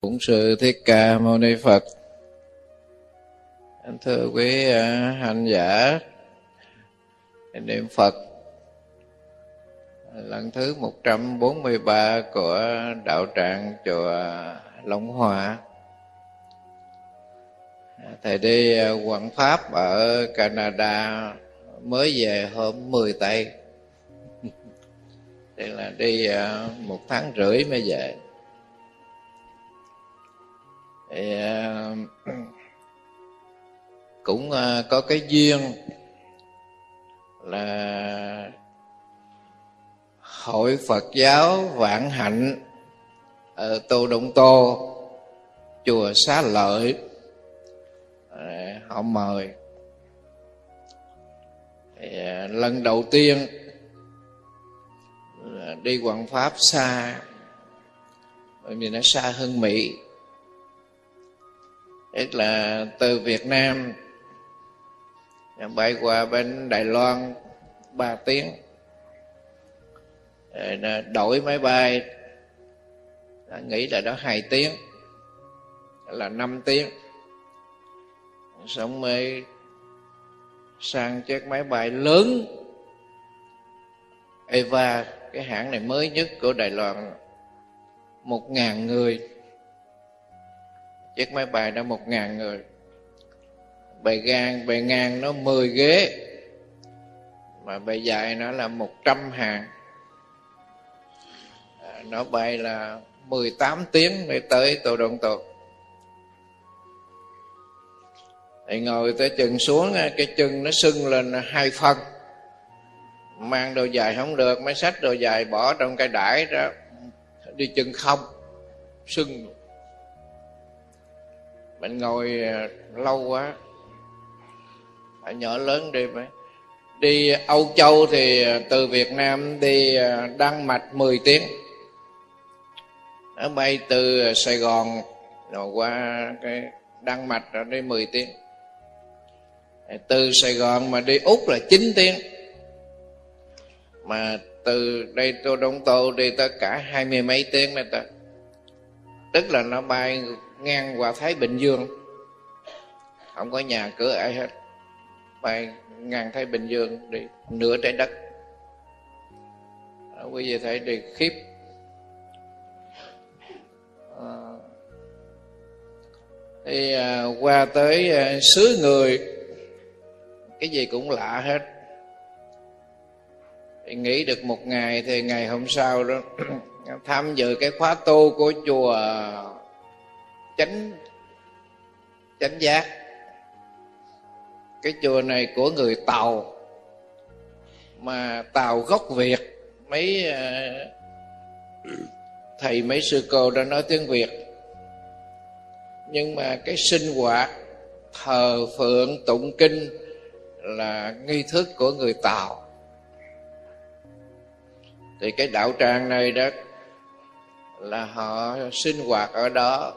Cũng sư Thích Ca Mâu Ni Phật. Thưa quý à, hành giả, niệm Phật lần thứ 143 của đạo tràng chùa Long Hòa. Thầy đi à, uh, quảng pháp ở Canada mới về hôm 10 tây. Đây là đi à, một tháng rưỡi mới về thì ờ, cũng ờ, có cái duyên là hội Phật giáo Vạn Hạnh ở Tô Đông Tô chùa Xá Lợi. À, họ mời. Thì lần đầu tiên đi quảng pháp xa bởi vì nó xa hơn Mỹ tức là từ Việt Nam. Bay qua bên Đài Loan 3 tiếng. Rồi đổi máy bay. Nghĩ là đó hai tiếng. Là 5 tiếng. Xong mới sang chiếc máy bay lớn. Eva, cái hãng này mới nhất của Đài Loan. Một ngàn người chiếc máy bay đó một ngàn người. Bề gan bề ngang nó 10 ghế. Mà bề dài nó là 100 hàng. À, nó bay là 18 tiếng mới tới tổ đồng Tô thì ngồi tới chừng xuống à, cái chân nó sưng lên hai phân. Mang đồ dài không được máy sách đồ dài bỏ trong cái đải đó đi chân không. Sưng mình ngồi à, lâu quá. Phải nhỏ lớn đi phải. Đi Âu Châu thì à, từ Việt Nam đi à, Đan Mạch 10 tiếng. Nó bay từ Sài Gòn rồi qua cái Đan Mạch rồi đi 10 tiếng. Từ Sài Gòn mà đi Úc là 9 tiếng. Mà từ đây tôi, Đông Tô đi tới cả hai mươi mấy tiếng này ta. Tức là nó bay ngang qua Thái Bình Dương. Không có nhà cửa ai hết. Bay ngang Thái Bình Dương đi nửa trái đất. À, quý vị thấy đi khiếp. À, thì à, qua tới à, xứ người cái gì cũng lạ hết. Thì nghỉ được một ngày thì ngày hôm sau đó tham dự cái khóa tu của chùa chánh chánh giác. Cái chùa này của người tàu, mà tàu gốc việt, mấy ờ, thầy, mấy sư cô đã nói tiếng việt. Nhưng mà cái sinh hoạt thờ phượng tụng kinh là nghi thức của người tàu. Thì cái đạo tràng này đó là họ sinh hoạt ở đó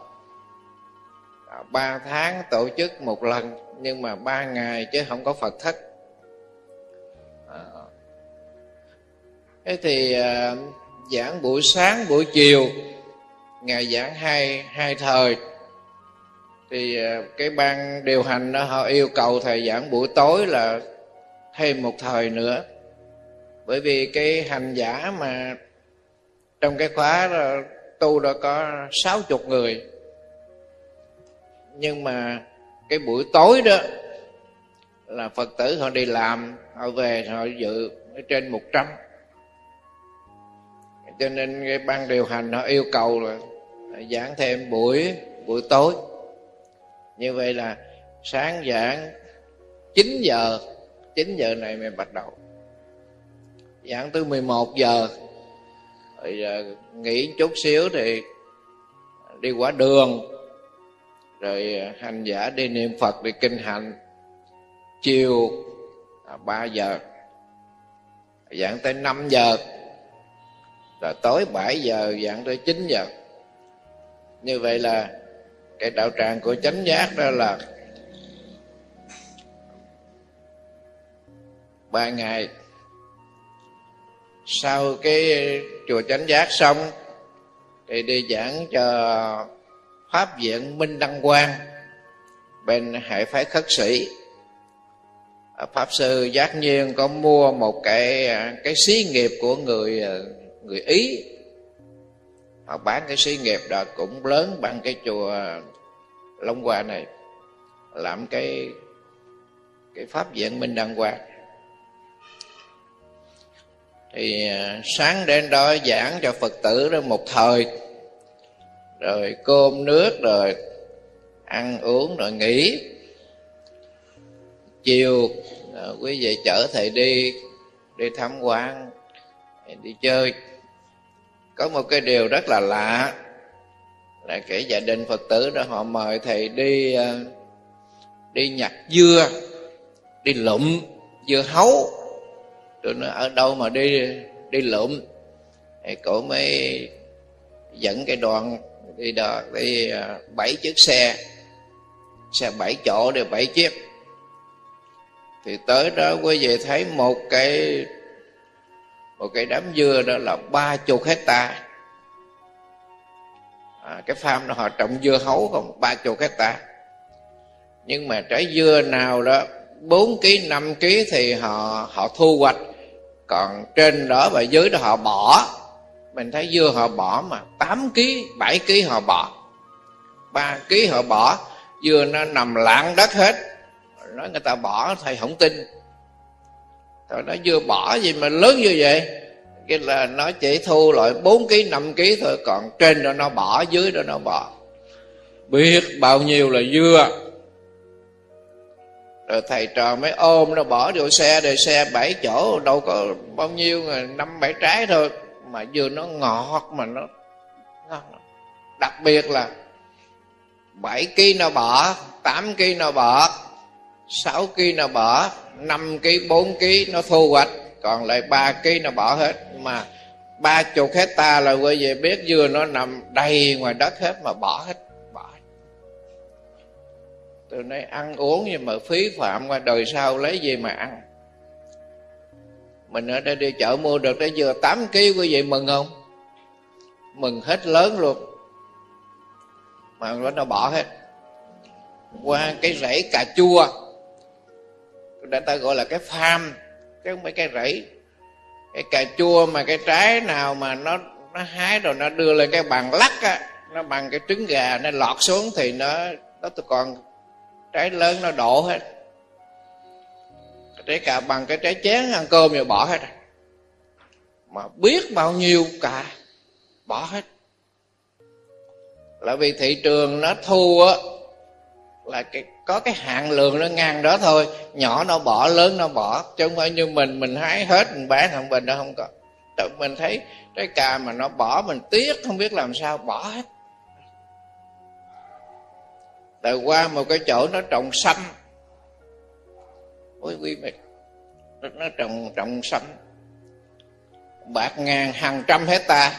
ba tháng tổ chức một lần nhưng mà ba ngày chứ không có phật thất. À. thế thì à, giảng buổi sáng buổi chiều ngày giảng hai hai thời thì à, cái ban điều hành đó họ yêu cầu thầy giảng buổi tối là thêm một thời nữa. Bởi vì cái hành giả mà trong cái khóa đó, tu đó có sáu chục người nhưng mà cái buổi tối đó là phật tử họ đi làm, họ về họ dự trên một trăm. Cho nên cái ban điều hành họ yêu cầu là giảng thêm buổi buổi tối. Như vậy là sáng giảng 9 giờ 9 giờ này mới bắt đầu. Giảng tới 11 giờ. Rồi giờ nghỉ chút xíu thì đi qua đường rồi à, hành giả đi niệm phật đi kinh hành. Chiều à, 3 giờ. Dạng tới 5 giờ. Rồi tối 7 giờ dạng tới 9 giờ. Như vậy là cái đạo tràng của chánh giác đó là ba ngày. Sau cái chùa chánh giác xong thì đi giảng cho pháp viện minh đăng quang, bên hệ phái khất sĩ. À, pháp sư giác nhiên có mua một cái à, cái xí nghiệp của người à, người ý. Họ bán cái xí nghiệp đó cũng lớn bằng cái chùa long Hòa này, làm cái cái pháp viện minh đăng quang. Thì sáng đến đó giảng cho phật tử đó một thời rồi cơm nước, rồi ăn uống, rồi nghỉ. Chiều à, quý vị chở thầy đi đi tham quan, đi chơi. Có một cái điều rất là lạ, là cái gia đình phật tử đó, họ mời thầy đi à, đi nhặt dưa, đi lụm dưa hấu. Tôi nói, ở đâu mà đi đi lụm? Thì cổ mới dẫn cái đoàn đi đò đi à, bảy chiếc xe xe bảy chỗ đều bảy chiếc. Thì tới đó quý vị thấy một cái một cái đám dưa đó là ba chục hecta à, cái farm đó họ trồng dưa hấu không ba chục hecta nhưng mà trái dưa nào đó 4 kg 5 kg thì họ họ thu hoạch. Còn trên đó và dưới đó họ bỏ mình thấy dưa họ bỏ mà 8 kg 7 kg họ bỏ. 3 kg họ bỏ, dưa nó nằm lạng đất hết. Nói người ta bỏ, thầy không tin. Thôi nó dưa bỏ gì mà lớn như vậy? Cái là nó chỉ thu loại 4 kg 5 kg thôi, còn trên đó nó bỏ, dưới đó nó bỏ. Biết bao nhiêu là dưa. Rồi thầy trò mới ôm nó bỏ vô xe để xe bảy chỗ, đâu có bao nhiêu, năm bảy trái thôi mà vừa nó ngọt mà nó ngon đặc biệt là bảy kg nó bỏ tám kg nó bỏ sáu kg nó bỏ năm kg bốn kg nó thu hoạch, còn lại ba kg nó bỏ hết. Mà ba chục hecta là quay về biết dưa nó nằm đầy ngoài đất hết mà bỏ hết, bỏ từ nay ăn uống nhưng mà phí phạm qua đời sau lấy gì mà ăn? Mình ở đây đi chợ mua được trái vừa 8 kg quý vị mừng không? Mừng hết lớn luôn. Mà nó bỏ hết. Qua cái rẫy cà chua để ta gọi là cái farm, chứ không phải cái rẫy. Cái cà chua mà cái trái nào mà nó nó hái rồi nó đưa lên cái bàn lắc á, nó bằng cái trứng gà, nó lọt xuống thì nó nó còn, trái lớn nó đổ hết trái cà bằng cái trái chén, ăn cơm rồi bỏ hết mà biết bao nhiêu cà bỏ hết. Là vì thị trường nó thu á, là cái, có cái hạn lượng nó ngang đó thôi. Nhỏ nó bỏ, lớn nó bỏ. Chứ không phải như mình mình hái hết, mình bán không bình đâu không có. Tự mình thấy trái cà mà nó bỏ, mình tiếc, không biết làm sao, bỏ hết. Từ qua một cái chỗ nó trồng xanh với quý vị. Nó trồng trồng xanh bạc ngàn, hàng trăm hecta.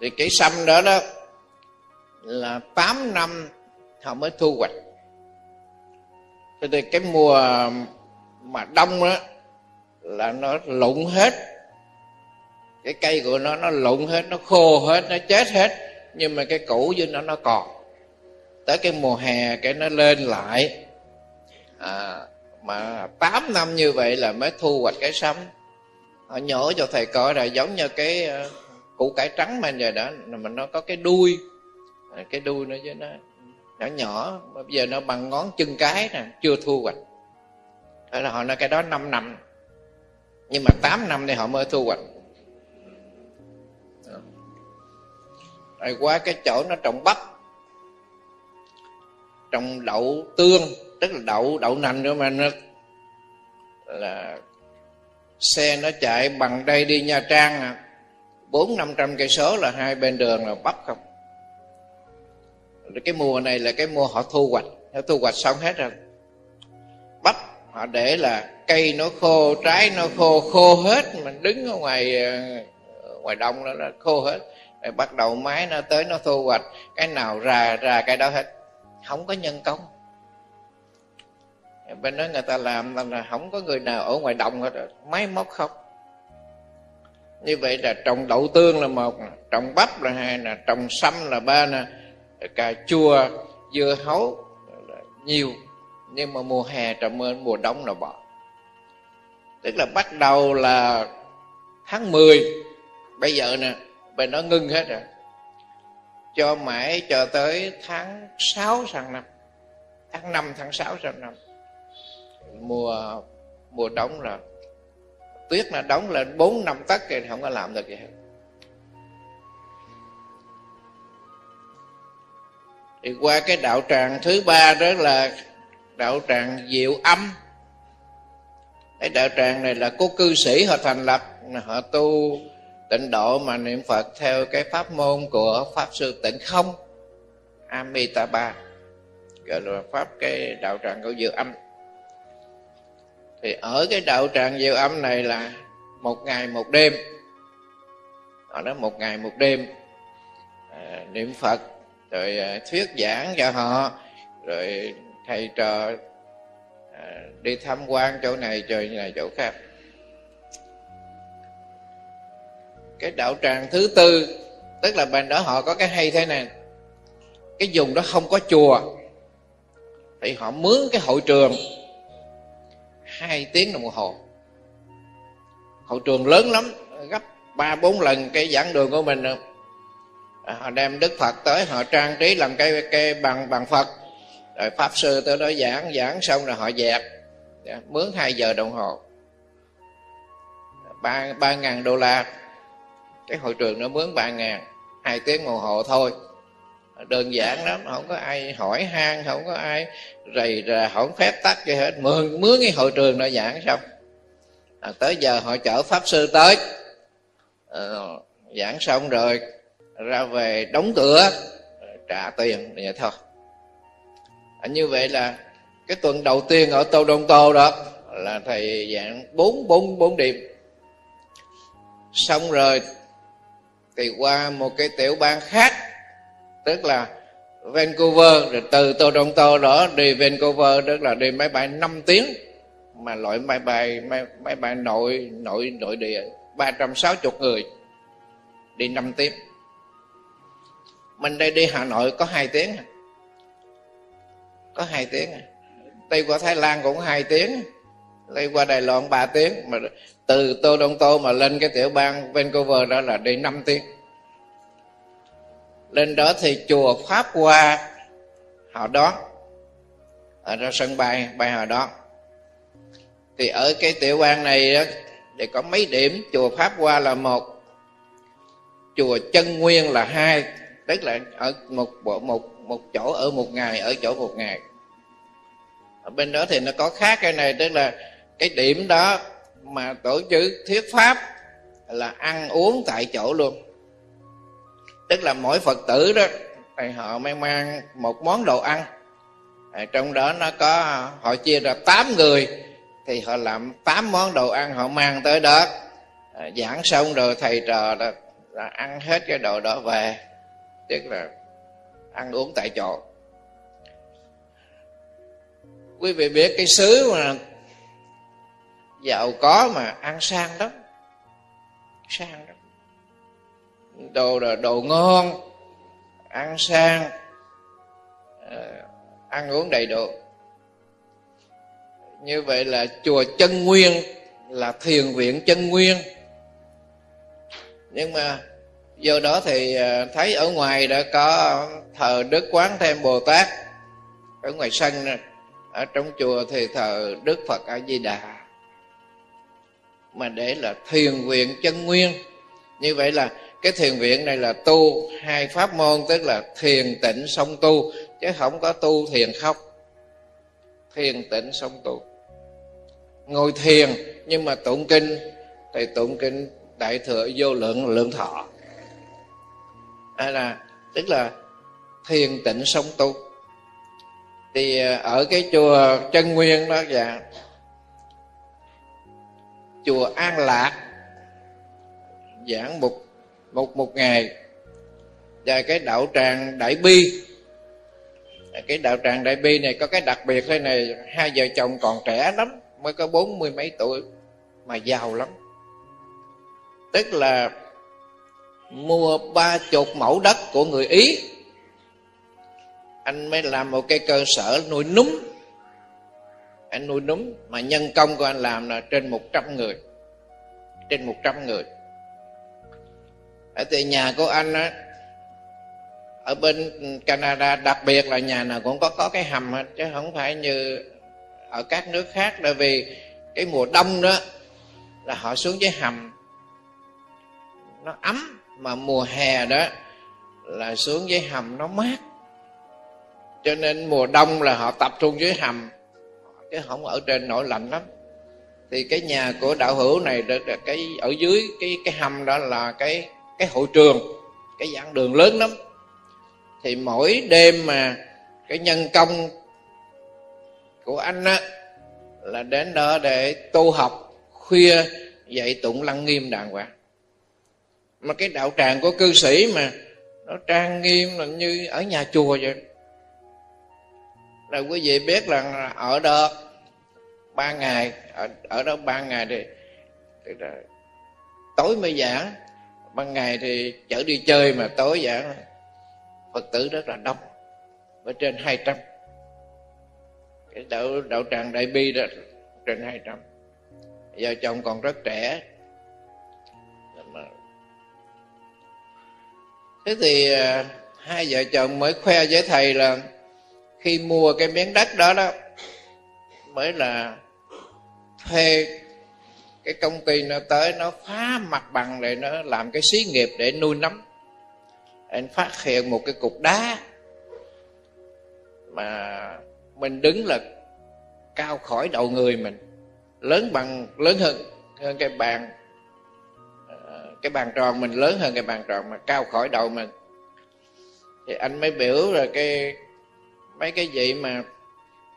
Thì cái sâm đó đó là 8 năm họ mới thu hoạch. Cho nên cái mùa mà đông đó là nó lụng hết. Cái cây của nó nó lụng hết, nó khô hết, nó chết hết. Nhưng mà cái cũ với nó nó còn. Tới cái mùa hè, cái nó lên lại à, mà 8 năm như vậy là mới thu hoạch cái sâm họ nhổ cho thầy coi là giống như cái uh, củ cải trắng mà giờ đó mà nó có cái đuôi. À, cái đuôi nó chứ nó nhỏ nhỏ bây giờ nó bằng ngón chân cái nè chưa thu hoạch. Đó là họ nói cái đó 5 năm. Nhưng mà 8 năm thì họ mới thu hoạch. Rồi qua cái chỗ nó trồng bắp trồng đậu tương tức là đậu đậu nành nữa mà nó là xe nó chạy bằng đây đi nha trang à. Bốn năm trăm cây số là hai bên đường là bắp không? Cái mùa này là cái mùa họ thu hoạch. Họ thu hoạch xong hết rồi. Bắp họ để là cây nó khô, trái nó khô khô hết. Mình đứng ở ngoài ờ, ngoài đông đó nó khô hết. Rồi bắt đầu máy nó tới, nó thu hoạch. Cái nào ra ra cái đó hết. Không có nhân công bên đó người ta làm là không có người nào ở ngoài đồng hết máy móc không. Như vậy là trồng đậu tương là một trồng bắp là hai nè, trồng sâm là ba nè cà chua, dưa hấu là nhiều. Nhưng mà mùa hè trồng mưa, mùa đông là bỏ tức là bắt đầu là tháng 10 bây giờ nè, bên nó ngưng hết rồi. Cho mãi cho tới tháng 6 sang năm. Tháng 5 tháng 6 sang năm mùa mùa đóng là tuyết nó đóng lên bốn năm tấc thì không có làm được gì hết. Thì qua cái đạo tràng thứ ba đó là đạo tràng diệu âm. Cái đạo tràng này là có cư sĩ họ thành lập họ tu tịnh độ mà niệm phật theo cái pháp môn của pháp sư tịnh không, amitabha. Gọi là pháp, cái đạo tràng của diệu âm thì ở cái đạo tràng diệu âm này là một ngày một đêm. Họ nói một ngày một đêm à, niệm phật rồi à, thuyết giảng cho họ rồi thầy trò à, đi tham quan chỗ này chỗ này chỗ khác. Cái đạo tràng thứ tư tức là bên đó họ có cái hay thế này. Cái vùng đó không có chùa. Thì họ mướn cái hội trường hai tiếng đồng hồ. Hội trường lớn lắm gấp ba bốn lần cái giảng đường của mình à, họ đem đức phật tới họ trang trí làm cái cái bằng bằng phật. Rồi pháp sư tới đó giảng giảng xong rồi họ dẹp. Dạ, mướn hai giờ đồng hồ. Ba ba ngàn đô la. Cái hội trường nó mướn ba ngàn hai tiếng đồng hồ thôi đơn giản lắm không có ai hỏi han không có ai rầy rà, không phép tắc gì hết. Mướn mướn cái hội trường nó giảng xong. À, tới giờ họ chở pháp sư tới. À, giảng xong rồi ra về đóng cửa trả tiền vậy thôi. À, như vậy là cái tuần đầu tiên ở tô đông tô đó là thầy giảng bốn bốn bốn điểm. Xong rồi thì qua một cái tiểu bang khác tức là Vancouver rồi từ Toronto đó đi Vancouver tức là đi máy bay 5 tiếng. Mà loại máy bay máy, máy bay nội nội nội địa 360 người đi 5 tiếng. Mình đây đi Hà Nội có 2 tiếng có 2 tiếng à. đi à. qua Thái Lan cũng 2 tiếng. Đi qua Đài Loan 3 tiếng. Mà từ Toronto mà lên cái tiểu bang Vancouver đó là đi 5 tiếng lên đó thì chùa Pháp Hoa họ đó ở à, ra sân bay bay họ đó thì ở cái tiểu bang này đó, để có mấy điểm chùa Pháp Hoa là một chùa Chân Nguyên là hai tức là ở một bộ một một chỗ ở một ngày ở chỗ một ngày. Ở bên đó thì nó có khác cái này tức là cái điểm đó mà tổ chức thuyết pháp là ăn uống tại chỗ luôn tức là mỗi phật tử đó thì họ mới mang một món đồ ăn. À, trong đó nó có họ chia ra tám người thì họ làm tám món đồ ăn họ mang tới đó. À, giảng xong rồi thầy trò đó là ăn hết cái đồ đó về tức là ăn uống tại chỗ. Quý vị biết cái xứ mà giàu có mà ăn sang đó sang đó đồ là đồ ngon, ăn sang ờ, ăn uống đầy đủ. Như vậy là chùa chân nguyên là thiền viện chân nguyên. Nhưng mà do đó thì ờ, thấy ở ngoài đã có thờ đức quán thêm bồ tát ở ngoài sân ở trong chùa thì thờ đức phật a di đà mà để là thiền viện chân nguyên. Như vậy là cái thiền viện này là tu hai pháp môn, tức là thiền tịnh song tu, chứ không có tu thiền khóc. Thiền tịnh song tu. Ngồi thiền nhưng mà tụng kinh thì tụng kinh đại thừa vô lượng lượng thọ. Hay là, tức là thiền tịnh song tu. Thì à, ở cái chùa chân nguyên đó dạ chùa an lạc, giảng một một một ngày. Và cái đạo tràng đại bi. Cái đạo tràng đại bi này có cái đặc biệt thế này, hai vợ chồng còn trẻ lắm, mới có bốn mươi mấy tuổi, mà giàu lắm. Tức là mua ba chục mẫu đất của người ý. Anh mới làm một cái cơ sở nuôi núm. Anh nuôi núm mà nhân công của anh làm là trên 100 người. Trên 100 người ở thì nhà của anh á, ở bên Canada, đặc biệt là nhà nào cũng có có cái hầm hết chứ không phải như ở các nước khác, bởi vì cái mùa đông đó là họ xuống dưới hầm. Nó ấm, mà mùa hè đó là xuống dưới hầm nó mát. Cho nên mùa đông là họ tập trung dưới hầm, chứ không ở trên nổi lạnh lắm. Thì cái nhà của đạo hữu này được cái ở dưới cái cái hầm đó là cái cái hội trường cái dạng đường lớn lắm. Thì mỗi đêm mà cái nhân công của anh á là đến đó để tu học khuya dạy tụng lăng nghiêm đàng hoàng. Mà cái đạo tràng của cư sĩ mà nó trang nghiêm là như ở nhà chùa vậy. Là quý vị biết là ở đó ba ngày ở, ở đó ba ngày thì, thì tối mới giảng ban ngày thì chở đi chơi mà tối giảng phật tử rất là đông, ở trên 200 cái đạo đạo tràng đại bi đó, trên 200 vợ chồng còn rất trẻ. Thế thì à, hai vợ chồng mới khoe với thầy là khi mua cái miếng đất đó đó, mới là thuê cái công ty nó tới, nó phá mặt bằng để nó làm cái xí nghiệp để nuôi nấm. Anh phát hiện một cái cục đá mà mình đứng là cao khỏi đầu người mình, lớn bằng, lớn hơn hơn cái bàn ờ, cái bàn tròn mình, lớn hơn cái bàn tròn mà cao khỏi đầu mình. Thì anh mới biểu là cái, mấy cái gì mà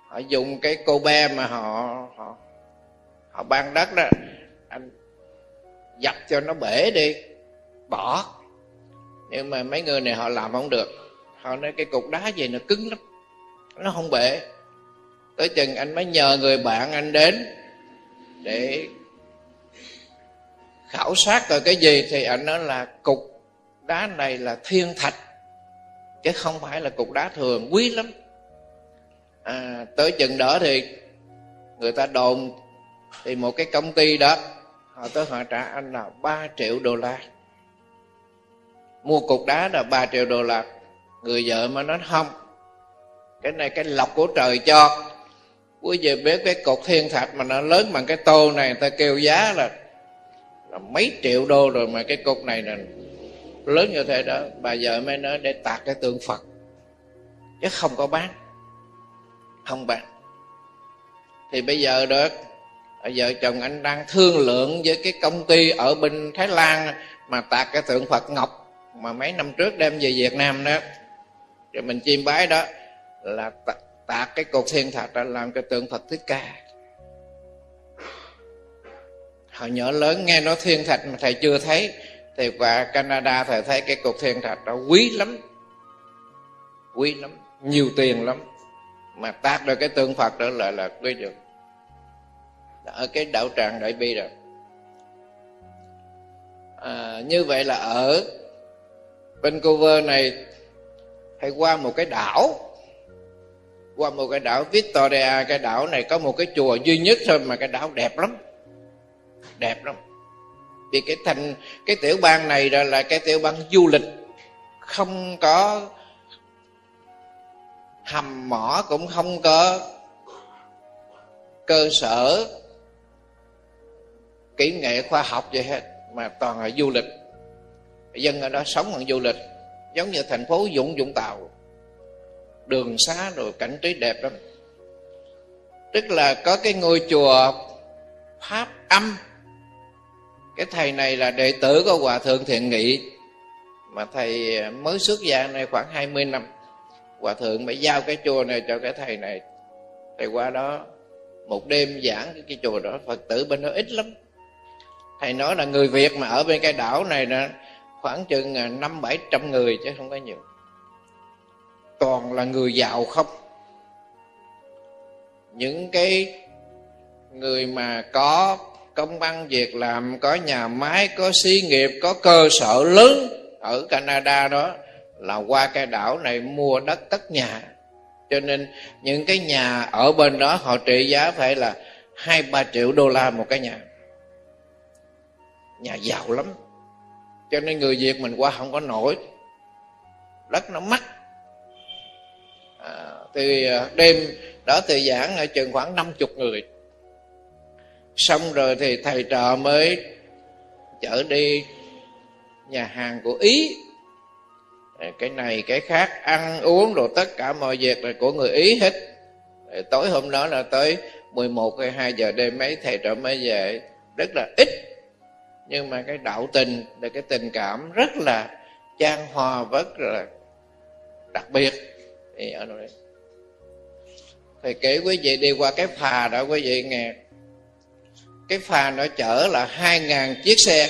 họ dùng cái cô be mà họ họ họ ban đất đó anh dập cho nó bể đi bỏ. Nhưng mà mấy người này họ làm không được. Họ nói cái cục đá gì nó cứng lắm nó không bể. Tới chừng anh mới nhờ người bạn anh đến để khảo sát rồi cái gì thì anh nói là cục đá này là thiên thạch chứ không phải là cục đá thường quý lắm. À, tới chừng đó thì người ta đồn thì một cái công ty đó họ tới họ trả anh là 3 triệu đô la. Mua cục đá là 3 triệu đô la. Người vợ mà nói không. Cái này cái lọc của trời cho. Quý vị biết cái cột thiên thạch mà nó lớn bằng cái tô này người ta kêu giá là, là mấy triệu đô rồi mà cái cục này là lớn như thế đó. Bà vợ mới nói để tạc cái tượng phật. Chứ không có bán. Không bán. Thì bây giờ đó vợ chồng anh đang thương lượng với cái công ty ở bên thái lan mà tạc cái tượng phật ngọc mà mấy năm trước đem về việt nam đó. Rồi mình chiêm bái đó là tạc cái cột thiên thạch ra làm cái tượng phật thích ca. Hồi nhỏ lớn nghe nói thiên thạch mà thầy chưa thấy, thì qua canada thầy thấy cái cột thiên thạch đó quý lắm quý lắm, nhiều tiền lắm. Mà tác được cái tượng phật đó là là quý được ở cái đạo tràng đại bi rồi. À, như vậy là ở Vancouver này hay qua một cái đảo. Qua một cái đảo Victoria cái đảo này có một cái chùa duy nhất thôi mà cái đảo đẹp lắm. Đẹp lắm. Vì cái thành cái tiểu bang này là, là cái tiểu bang du lịch. Không có hầm mỏ cũng không có cơ sở kỹ nghệ khoa học gì hết, mà toàn là du lịch. Dân ở đó sống bằng du lịch, giống như thành phố Dũng Vũng Tàu. Đường xá rồi cảnh trí đẹp lắm. Tức là có cái ngôi chùa pháp âm. Cái thầy này là đệ tử của hòa thượng thiện nghị, mà thầy mới xuất gia này khoảng 20 năm. Hòa thượng mới giao cái chùa này cho cái thầy này. Thầy qua đó một đêm giảng cái chùa đó, phật tử bên đó ít lắm thầy nói là người việt mà ở bên cái đảo này là khoảng chừng à, năm bảy trăm người chứ không có nhiều. Toàn là người giàu không? Những cái người mà có công ăn việc làm, có nhà máy, có xí nghiệp, có cơ sở lớn ở canada đó là qua cái đảo này mua đất tất nhà. Cho nên những cái nhà ở bên đó họ trị giá phải là hai ba triệu đô la một cái nhà nhà giàu lắm. Cho nên người việt mình qua không có nổi. Đất nó mắc. À, thì à, đêm đó thì giảng ở chừng khoảng năm chục người. Xong rồi thì thầy trò mới chở đi nhà hàng của ý. Cái này cái khác ăn uống rồi tất cả mọi việc là của người ý hết. Tối hôm đó là tới 11 hay 2 giờ đêm mấy thầy trò mới về. Rất là ít nhưng mà cái đạo tình là cái tình cảm rất là trang hòa rất là đặc biệt. Thì ở đây thầy kể quý vị đi qua cái phà đó, quý vị nghe. Cái phà nó chở là hai ngàn chiếc xe.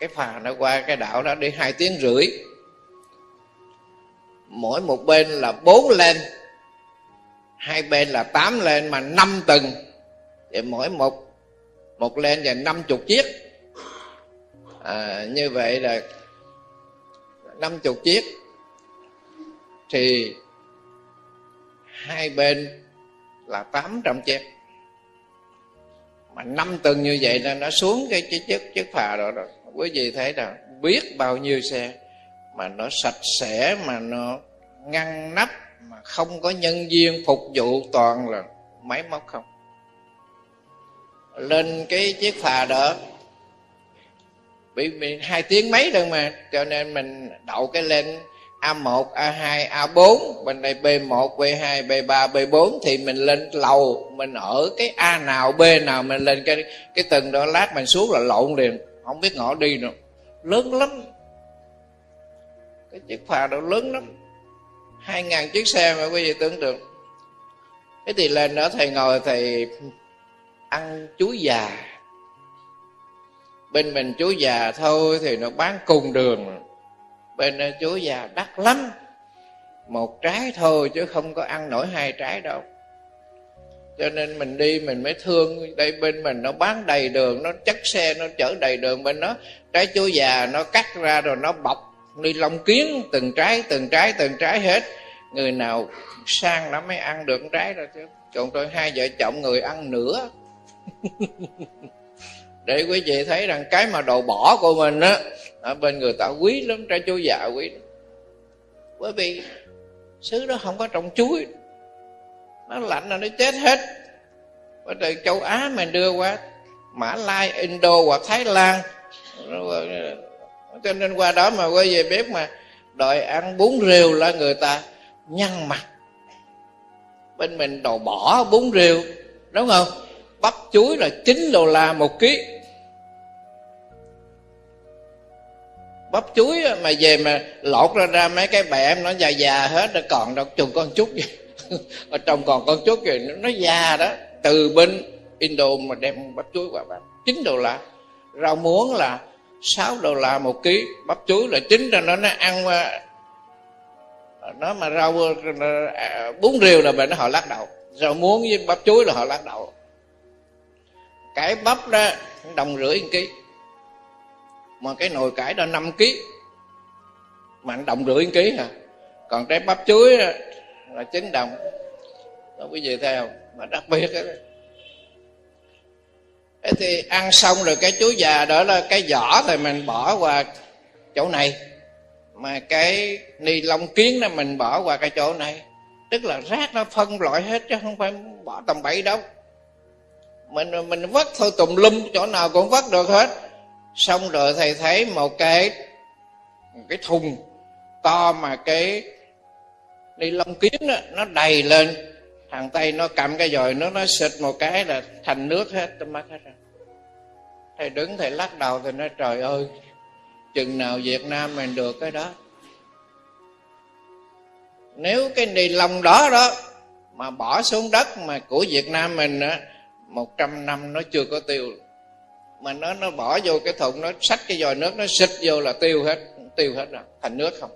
Cái phà nó qua cái đảo đó đi hai tiếng rưỡi. Mỗi một bên là bốn lên. Hai bên là tám lên mà năm tầng. Thì mỗi một một lên và năm chục chiếc. À, như vậy là năm chục chiếc. Thì hai bên là tám trăm chiếc. Mà năm tầng như vậy là nó xuống cái chiếc chiếc, chiếc phà đó rồi. Quý vị thấy là biết bao nhiêu xe mà nó sạch sẽ mà nó ngăn nắp mà không có nhân viên phục vụ toàn là máy móc không lên cái chiếc phà đó bị, mình hai tiếng mấy đâu mà cho nên mình đậu cái lên A1, A2, A4 Bên đây B1, B2, B3, B4 Thì mình lên lầu Mình ở cái A nào, B nào Mình lên cái cái tầng đó lát mình xuống là lộn liền Không biết ngõ đi nữa. Lớn lắm. Cái chiếc phà đó lớn lắm. Hai ngàn chiếc xe mà quý vị tưởng tượng. Thế thì lên đó thầy ngồi thầy Ăn chuối già. Bên mình chuối già thôi Thì nó bán cùng đường. Bên ờ, chuối già đắt lắm. Một trái thôi chứ không có ăn nổi hai trái đâu. Cho nên mình đi mình mới thương. Đây bên mình nó bán đầy đường, nó chất xe, nó chở đầy đường. Bên đó, trái chuối già nó cắt ra rồi nó bọc ni lông kiến, từng trái từng trái từng trái hết. Người nào sang nó mới ăn được trái rồi chứ. Còn tôi, hai vợ chồng người ăn nửa để quý vị thấy rằng cái mà đồ bỏ của mình á, ở bên người ta quý lắm, trái chuối già quý lắm. bởi vì xứ đó không có trồng chuối, nó lạnh là nó chết hết. Ở từ châu á mình đưa qua, mã lai, indo hoặc thái lan cho nên qua đó mà quay về bếp mà, đòi ăn bún riêu là người ta nhăn mặt. Bên mình đồ bỏ bún riêu, đúng không? Bắp chuối là 9 đô la một ký. Bắp chuối mà về mà lột ra ra mấy cái bẹ nó già già hết rồi còn đâu, chừng con chút ở trong còn con chút kìa nó già đó. Từ bên Indo mà đem bắp chuối qua bán. 9 đô la. Rau muống là 6 đô la một ký. Bắp chuối là chín ra nó nó ăn nó mà rau à, bún riêu là bệnh nó họ lắc đầu rau muống với bắp chuối là họ lắc đầu cái bắp đó đồng rưỡi một ký. Mà cái nồi cải đó 5 ký. Mà anh đồng rưỡi ký à còn trái bắp chuối là chín đồng. Đó, quý vị thấy không? Mà đặc biệt đó. Thế thì ăn xong rồi cái chuối già đó là cái vỏ thì mình bỏ qua chỗ này. Mà cái ni lông kiến đó mình bỏ qua cái chỗ này. Tức là rác nó phân loại hết chứ không phải bỏ tầm bậy đâu mình mình vắt thôi tùm lum chỗ nào cũng vắt được hết. Xong rồi thầy thấy một cái một cái thùng to mà cái ni lông kiến đó, nó đầy lên. Thằng tây nó cầm cái dòi nó nó xịt một cái là thành nước hết tôi mắt hết rồi. Thầy đứng thầy lắc đầu thì nói trời ơi chừng nào việt nam mình được cái đó. Nếu cái ni lông đó đó mà bỏ xuống đất mà của việt nam mình á một trăm năm nó chưa có tiêu. Mà nó nó bỏ vô cái thùng, nó xách cái vòi nước, nó xịt vô là tiêu hết tiêu hết rồi, thành nước không.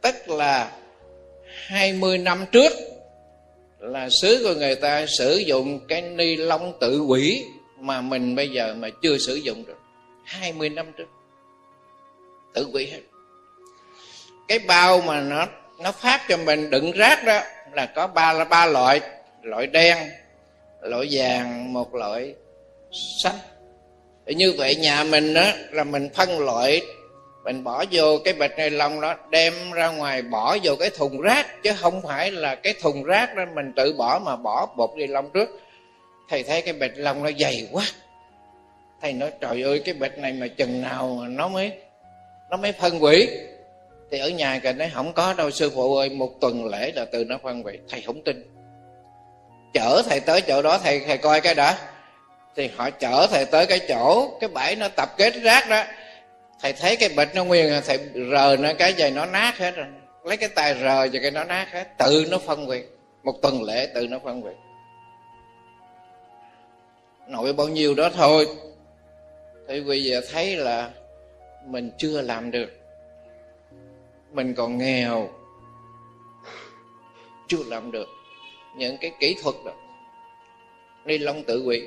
Tức là 20 năm trước là xứ của người ta sử dụng cái ni lông tự quỷ mà mình bây giờ mà chưa sử dụng được. 20 năm trước, tự quỷ hết. Cái bao mà nó nó phát cho mình đựng rác đó là có ba là ba loại loại đen loại vàng một loại xanh như vậy nhà mình đó là mình phân loại, mình bỏ vô cái bịch ni lông đó, đem ra ngoài bỏ vô cái thùng rác, chứ không phải là cái thùng rác đó mình tự bỏ mà bỏ bột ni lông trước. Thầy thấy cái bịch lông nó dày quá. Thầy nói, trời ơi, cái bịch này mà chừng nào mà nó mới nó mới phân hủy? Thì ở nhà cái đấy không có đâu, sư phụ ơi, một tuần lễ là từ nó phân hủy. Thầy không tin chở thầy tới chỗ đó, thầy thầy coi cái đã. Thì họ chở thầy tới cái chỗ, cái bãi nó tập kết rác đó. Thầy thấy cái bịch nó nguyên, thầy rờ nó cái giày nó nát hết rồi. Lấy cái tay rờ và cái nó nát hết. Tự nó phân hủy một tuần lễ tự nó phân hủy nội bao nhiêu đó thôi. Thì bây giờ thấy là mình chưa làm được. Mình còn nghèo. Chưa làm được những cái kỹ thuật đó. Ni lông tự quỷ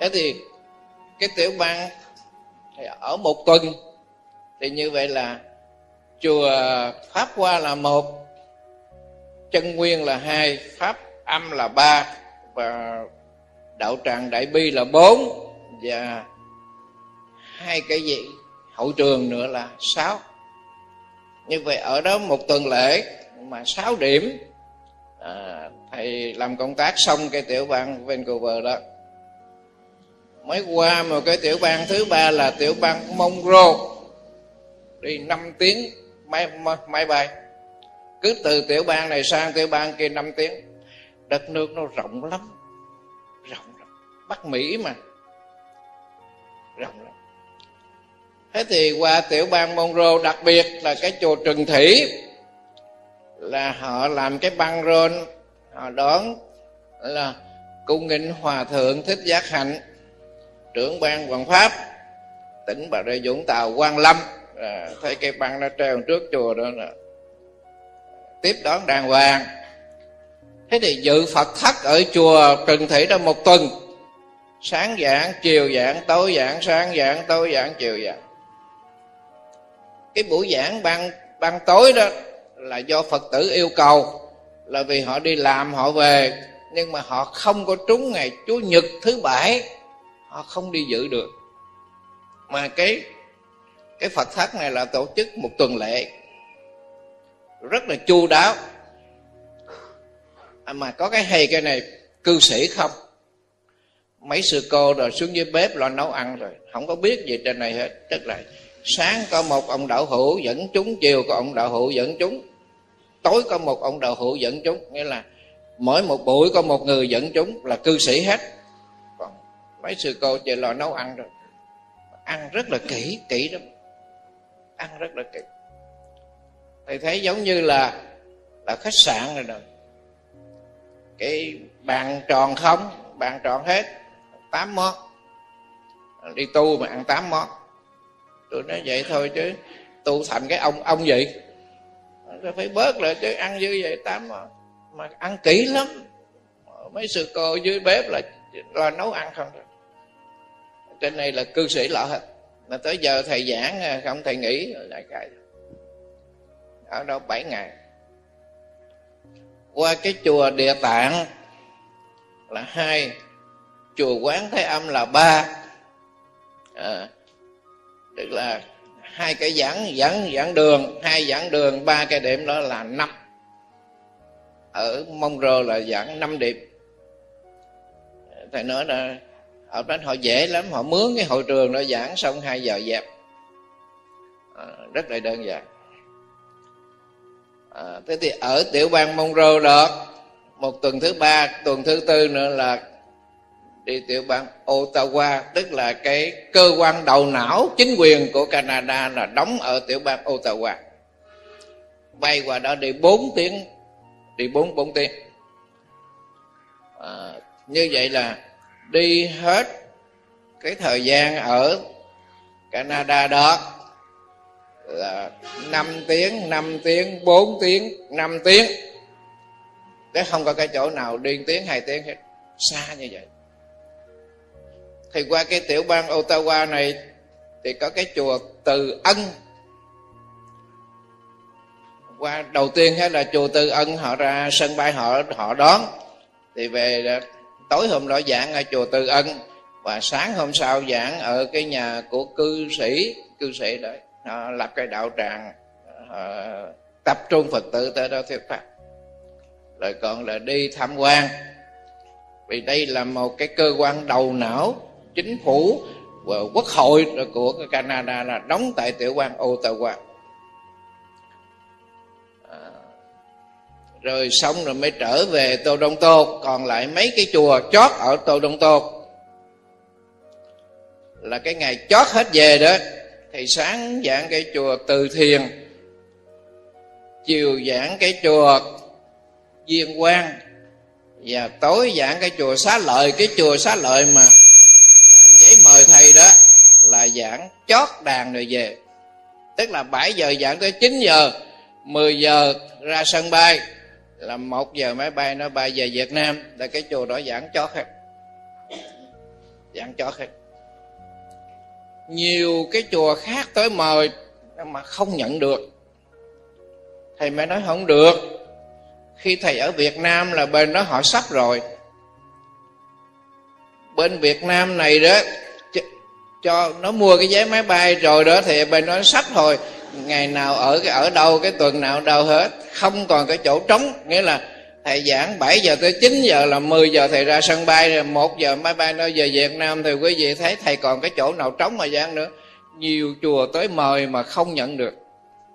thế thì cái tiểu bang thì ở một tuần thì như vậy là chùa pháp hoa là một, chân nguyên là hai, pháp âm là ba và đạo tràng đại bi là bốn và hai cái gì hậu trường nữa là sáu. Như vậy ở đó một tuần lễ mà sáu điểm. À, thầy làm công tác xong cái tiểu bang Vancouver đó. Mới qua một cái tiểu bang thứ ba là tiểu bang Monroe. Đi 5 tiếng máy máy bay. Cứ từ tiểu bang này sang tiểu bang kia 5 tiếng. Đất nước nó rộng lắm. Rộng lắm. Bắc mỹ mà. Rộng lắm. Thế thì qua tiểu bang monroe đặc biệt là cái chùa trừng thủy là họ làm cái băng rôn. Họ đón là cung nghinh hòa thượng thích giác hạnh trưởng ban hoàng pháp tỉnh bà rịa vũng tàu quan lâm. À, thấy cái băng nó treo trước chùa đó là tiếp đón đàng hoàng. Thế thì dự phật thất ở chùa trần thị đó một tuần. Sáng giảng chiều giảng tối giảng sáng giảng tối giảng chiều giảng. Cái buổi giảng ban ban tối đó là do phật tử yêu cầu là vì họ đi làm họ về. Nhưng mà họ không có trúng ngày chủ nhật thứ bảy họ không đi dự được. Mà cái cái phật thất này là tổ chức một tuần lễ. Rất là chu đáo. À, mà có cái hay cái này cư sĩ không? Mấy sư cô rồi xuống dưới bếp lo nấu ăn rồi. Không có biết gì trên này hết. Tức là sáng có một ông đạo hữu dẫn chúng chiều có ông đạo hữu dẫn chúng tối có một ông đạo hữu dẫn chúng, nghĩa là mỗi một buổi có một người dẫn chúng là cư sĩ hết. Còn mấy sư cô về lo nấu ăn rồi. Ăn rất là kỹ kỹ lắm. Ăn rất là kỹ. Thầy thấy giống như là là khách sạn rồi rồi cái bàn tròn không, bàn tròn hết, tám món. Đi tu mà ăn tám món. Tôi nói vậy thôi chứ, tu thành cái ông ông vậy rồi phải bớt lại chứ ăn như vậy tám mà ăn kỹ lắm. Mấy sư cô dưới bếp là là nấu ăn không rồi trên này là cư sĩ lọ hết. Mà tới giờ thầy giảng không thầy nghỉ lại cài ở đâu bảy ngày. Qua cái chùa địa tạng là hai chùa quán thế âm là ba. À, tức là hai cái giảng giảng giảng đường hai giảng đường ba cái điểm đó là năm. Ở mông rô là giảng năm điểm. Thầy nói là ở đó họ dễ lắm họ mướn cái hội trường đó giảng xong hai giờ dẹp. À, rất là đơn giản. À, thế thì ở tiểu bang Monroe đó một tuần thứ ba tuần thứ tư nữa là đi tiểu bang Ottawa tức là cái cơ quan đầu não chính quyền của Canada là đóng ở tiểu bang Ottawa. Bay qua đó đi 4 tiếng đi 4 4 tiếng. À, như vậy là đi hết cái thời gian ở Canada đó là 5 tiếng 5 tiếng 4 tiếng 5 tiếng. Thế không có cái chỗ nào điên tiếng hai tiếng hết. Xa như vậy thì qua cái tiểu bang Ottawa này thì có cái chùa Từ Ân. Qua đầu tiên hay là chùa Từ Ân, họ ra sân bay họ họ đón. Thì về tối hôm đó giảng ở chùa Từ Ân. Và sáng hôm sau giảng ở cái nhà của cư sĩ cư sĩ đấy họ lập cái đạo tràng ờ, tập trung phật tử tới đó thuyết pháp. Rồi còn là đi tham quan. Vì đây là một cái cơ quan đầu não chính phủ và quốc hội của Canada là đóng tại tiểu bang Ottawa. À, rồi xong rồi mới trở về Tô Đông Tô còn lại mấy cái chùa chót ở Tô Đông Tô là cái ngày chót hết về đó, thì sáng giảng cái chùa Từ Thiền, chiều giảng cái chùa Diên Quang, và tối giảng cái chùa Xá Lợi, cái chùa Xá Lợi mà làm giấy mời thầy đó là giảng, chót đàn rồi về. Tức là 7 giờ giảng tới 9 giờ 10 giờ ra sân bay. Là một giờ máy bay nó bay về Việt Nam, là cái chùa đó giảng chót hết. Giảng chót hết. Nhiều cái chùa khác tới mời mà không nhận được. Thầy mới nói không được. Khi thầy ở việt nam là bên đó họ sắp rồi. Bên việt nam này đó cho nó mua cái vé máy bay, rồi đó thì bên đó sắp rồi ngày nào ở cái, ở đâu, cái tuần nào đâu hết. Không còn cái chỗ trống, nghĩa là thầy giảng 7 giờ tới 9 giờ là 10 giờ thầy ra sân bay, rồi 1 giờ máy bay nó về Việt Nam thì quý vị thấy thầy còn cái chỗ nào trống mà giảng nữa. Nhiều chùa tới mời mà không nhận được.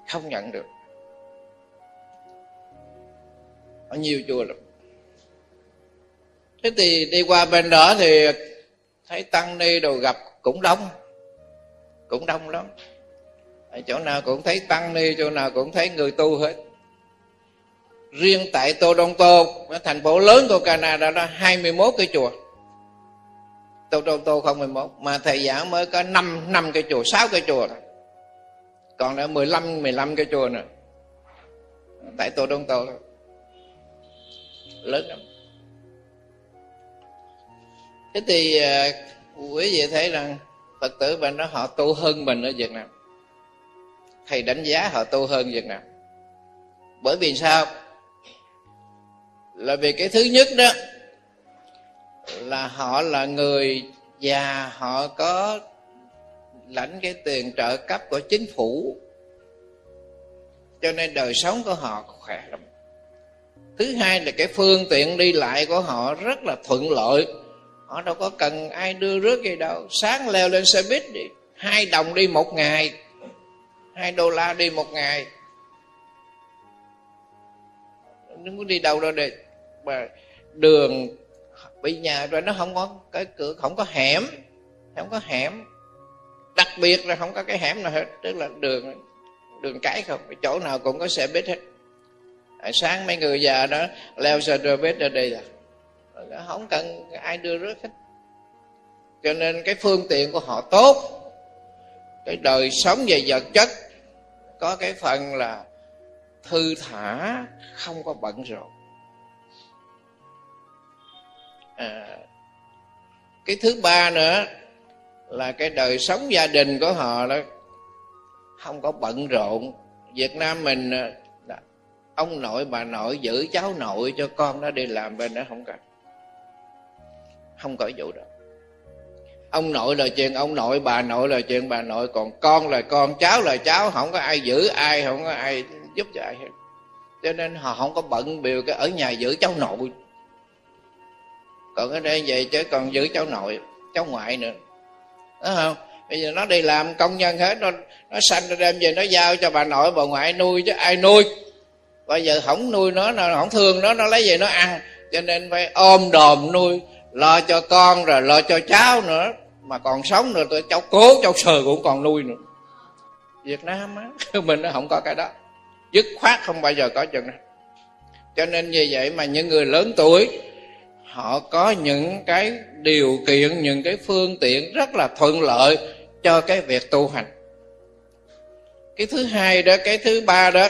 Không nhận được. Ở nhiều chùa lắm. Thế thì đi qua bên đó thì thấy tăng ni đồ gặp cũng đông. Cũng đông lắm. Ở chỗ nào cũng thấy tăng ni, chỗ nào cũng thấy người tu hết. Riêng tại Toronto thành phố lớn của Canada đó 21 cái chùa. Toronto không 11 mà thầy giảng mới có 5 năm cái chùa 6 cái chùa còn là 15 15 cái chùa nữa. Tại Toronto đó. Lớn lắm. Thế thì à, quý vị thấy rằng phật tử bên đó họ tu hơn mình ở việt nam. Thầy đánh giá họ tu hơn việt nam. Bởi vì sao? Là vì cái thứ nhất đó, là họ là người già, họ có lãnh cái tiền trợ cấp của chính phủ. Cho nên đời sống của họ khỏe lắm. Thứ hai là cái phương tiện đi lại của họ rất là thuận lợi họ đâu có cần ai đưa rước gì đâu. Sáng leo lên xe buýt đi hai đồng đi một ngày hai đô la đi một ngày. Nó muốn đi đâu đâu để mà đường bị nhà rồi nó không có cái cửa không có hẻm không có hẻm. Đặc biệt là không có cái hẻm nào hết tức là đường đường cái không chỗ nào cũng có xe buýt hết. À, sáng mấy người già đó leo xe buýt ra đây là không cần ai đưa rước hết. Cho nên cái phương tiện của họ tốt. Cái đời sống về vật chất có cái phần là thư thả không có bận rộn. À, cái thứ ba nữa là cái đời sống gia đình của họ đó không có bận rộn. Việt nam mình à, ông nội bà nội giữ cháu nội cho con nó đi làm bên đó không cần không có vụ đó. Ông nội là chuyện ông nội, bà nội là chuyện bà nội. Còn con là con, cháu là cháu. Không có ai giữ ai, không có ai giúp cho ai hết. Cho nên họ không có bận biểu cái ở nhà giữ cháu nội. Còn ở đây vậy chứ còn giữ cháu nội, cháu ngoại nữa. Đúng không? Bây giờ nó đi làm công nhân hết, nó nó sanh nó đem về nó giao cho bà nội, bà ngoại nuôi chứ ai nuôi? Bây giờ không nuôi nó nó không thương nó nó lấy về nó ăn. Cho nên phải ôm đồm nuôi lo cho con rồi lo cho cháu nữa. Mà còn sống nữa tôi cháu cố, cháu sờ cũng còn nuôi nữa. Việt nam á, mình nó không có cái đó. Dứt khoát không bao giờ có chuyện đó cho nên như vậy mà những người lớn tuổi, họ có những cái điều kiện, những cái phương tiện rất là thuận lợi cho cái việc tu hành. Cái thứ hai đó, cái thứ ba đó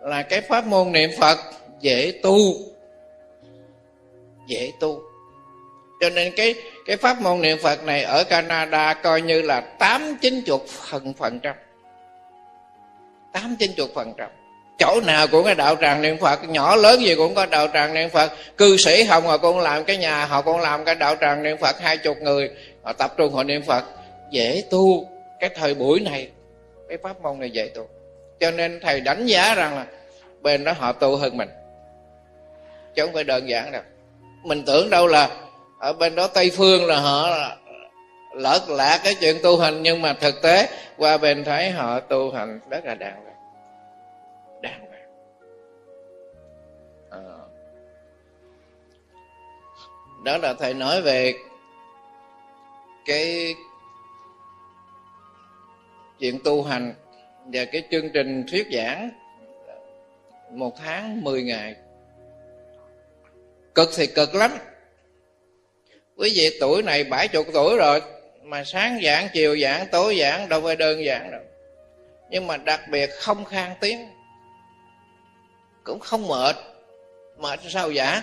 là cái pháp môn niệm phật dễ tu. Dễ tu cho nên cái cái pháp môn niệm phật này ở canada coi như là tám chín chục phần phần trăm. Tám chín chục phần trăm. Chỗ nào cũng có đạo tràng niệm phật, nhỏ lớn gì cũng có đạo tràng niệm phật. Cư sĩ hồng họ cũng làm cái nhà, họ cũng làm cái đạo tràng niệm phật, hai chục người, họ tập trung họ niệm phật. Dễ tu, cái thời buổi này, cái pháp môn này dễ tu. Cho nên thầy đánh giá rằng là bên đó họ tu hơn mình. Chứ không phải đơn giản đâu. Mình tưởng đâu là ở bên đó tây phương là họ lợt lạc cái chuyện tu hành, nhưng mà thực tế qua bên thấy họ tu hành rất là đàng hoàng. Đàng hoàng. À. đó là thầy nói về cái chuyện tu hành và cái chương trình thuyết giảng một tháng 10 ngày. Cực thì cực lắm quý vị tuổi này bảy chục tuổi rồi mà sáng giảng chiều giảng tối giảng đâu phải đơn giản đâu. Nhưng mà đặc biệt không khang tiếng cũng không mệt. Mệt sao giảng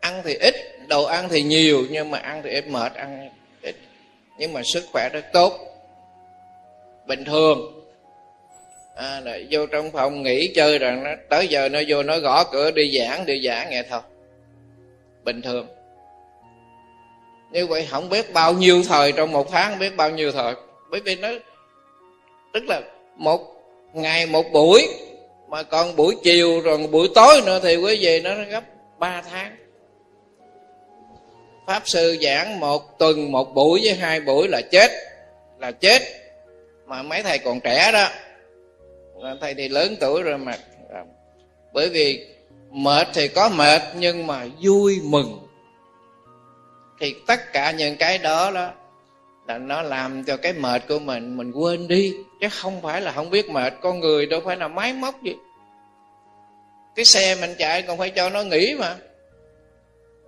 ăn thì ít đồ ăn thì nhiều nhưng mà ăn thì ít mệt ăn ít. Nhưng mà sức khỏe rất tốt. Bình thường. À, rồi vô trong phòng nghỉ chơi rằng nó tới giờ nó vô nó gõ cửa đi giảng đi giảng nghe thôi. Bình thường như vậy không biết bao nhiêu thời trong một tháng, biết bao nhiêu thời. Bởi vì nó, tức là một ngày, một buổi, mà còn buổi chiều rồi buổi tối nữa thì quý vị nó gấp ba tháng. Pháp sư giảng một tuần, một buổi với hai buổi là chết là chết. Mà mấy thầy còn trẻ đó thầy thì lớn tuổi rồi mà à, bởi vì mệt thì có mệt nhưng mà vui mừng thì tất cả những cái đó đó là nó làm cho cái mệt của mình mình quên đi. Chứ không phải là không biết mệt, con người đâu phải là máy móc gì. Cái xe mình chạy còn phải cho nó nghỉ mà.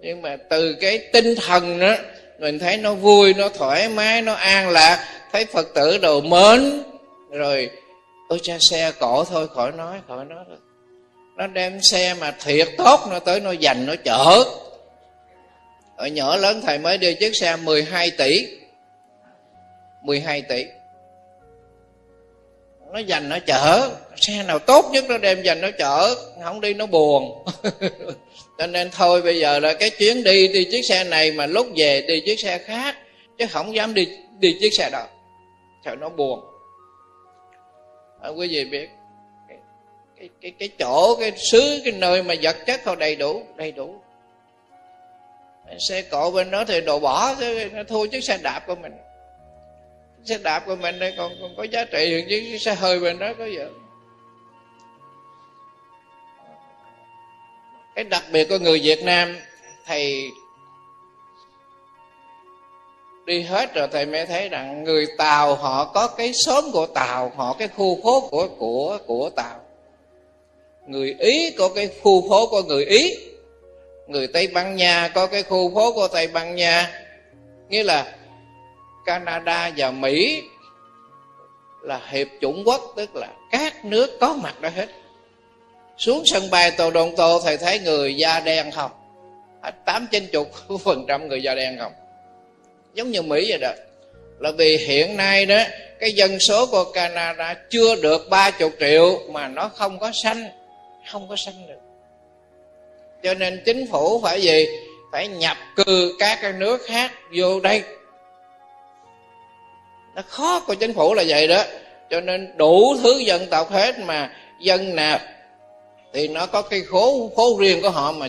Nhưng mà từ cái tinh thần đó, mình thấy nó vui, nó thoải mái, nó an lạc, thấy phật tử đồ mến. Rồi ôi cha xe cổ thôi, khỏi nói khỏi nói nó đem xe mà thiệt tốt, nó tới, nó dành, nó chở ở nhỏ lớn thầy mới đưa chiếc xe 12 tỷ. 12 tỷ. Nó dành nó chở. Xe nào tốt nhất nó đem dành nó chở. Không đi nó buồn. Cho nên thôi bây giờ là cái chuyến đi đi chiếc xe này mà lúc về đi chiếc xe khác chứ không dám đi đi chiếc xe đó. Sợ nó buồn. À, quý vị biết cái, cái cái cái chỗ cái xứ cái nơi mà vật chất họ đầy đủ đầy đủ xe cộ bên đó thì đồ bỏ nó thua chiếc xe đạp của mình. Xe đạp của mình đây còn, còn có giá trị hơn chứ xe hơi bên đó có gì cái đặc biệt của người Việt Nam thầy đi hết rồi thầy mới thấy rằng người Tàu họ có cái xóm của Tàu họ cái khu phố của của của Tàu. Người Ý có cái khu phố của người Ý người Tây Ban Nha, có cái khu phố của Tây Ban Nha, nghĩa là Canada và Mỹ là hiệp chủng quốc, tức là các nước có mặt đó hết. Xuống sân bay Toronto, thầy thấy người da đen không? À, tám chín chục phần trăm người da đen không? Giống như Mỹ vậy đó. Là vì hiện nay đó, cái dân số của Canada chưa được ba chục triệu mà nó không có xanh, không có xanh được cho nên chính phủ phải gì? Phải nhập cư các cái nước khác vô đây. Nó khó của chính phủ là vậy đó. Cho nên đủ thứ dân tộc hết mà dân nào thì nó có cái khố khố riêng của họ mà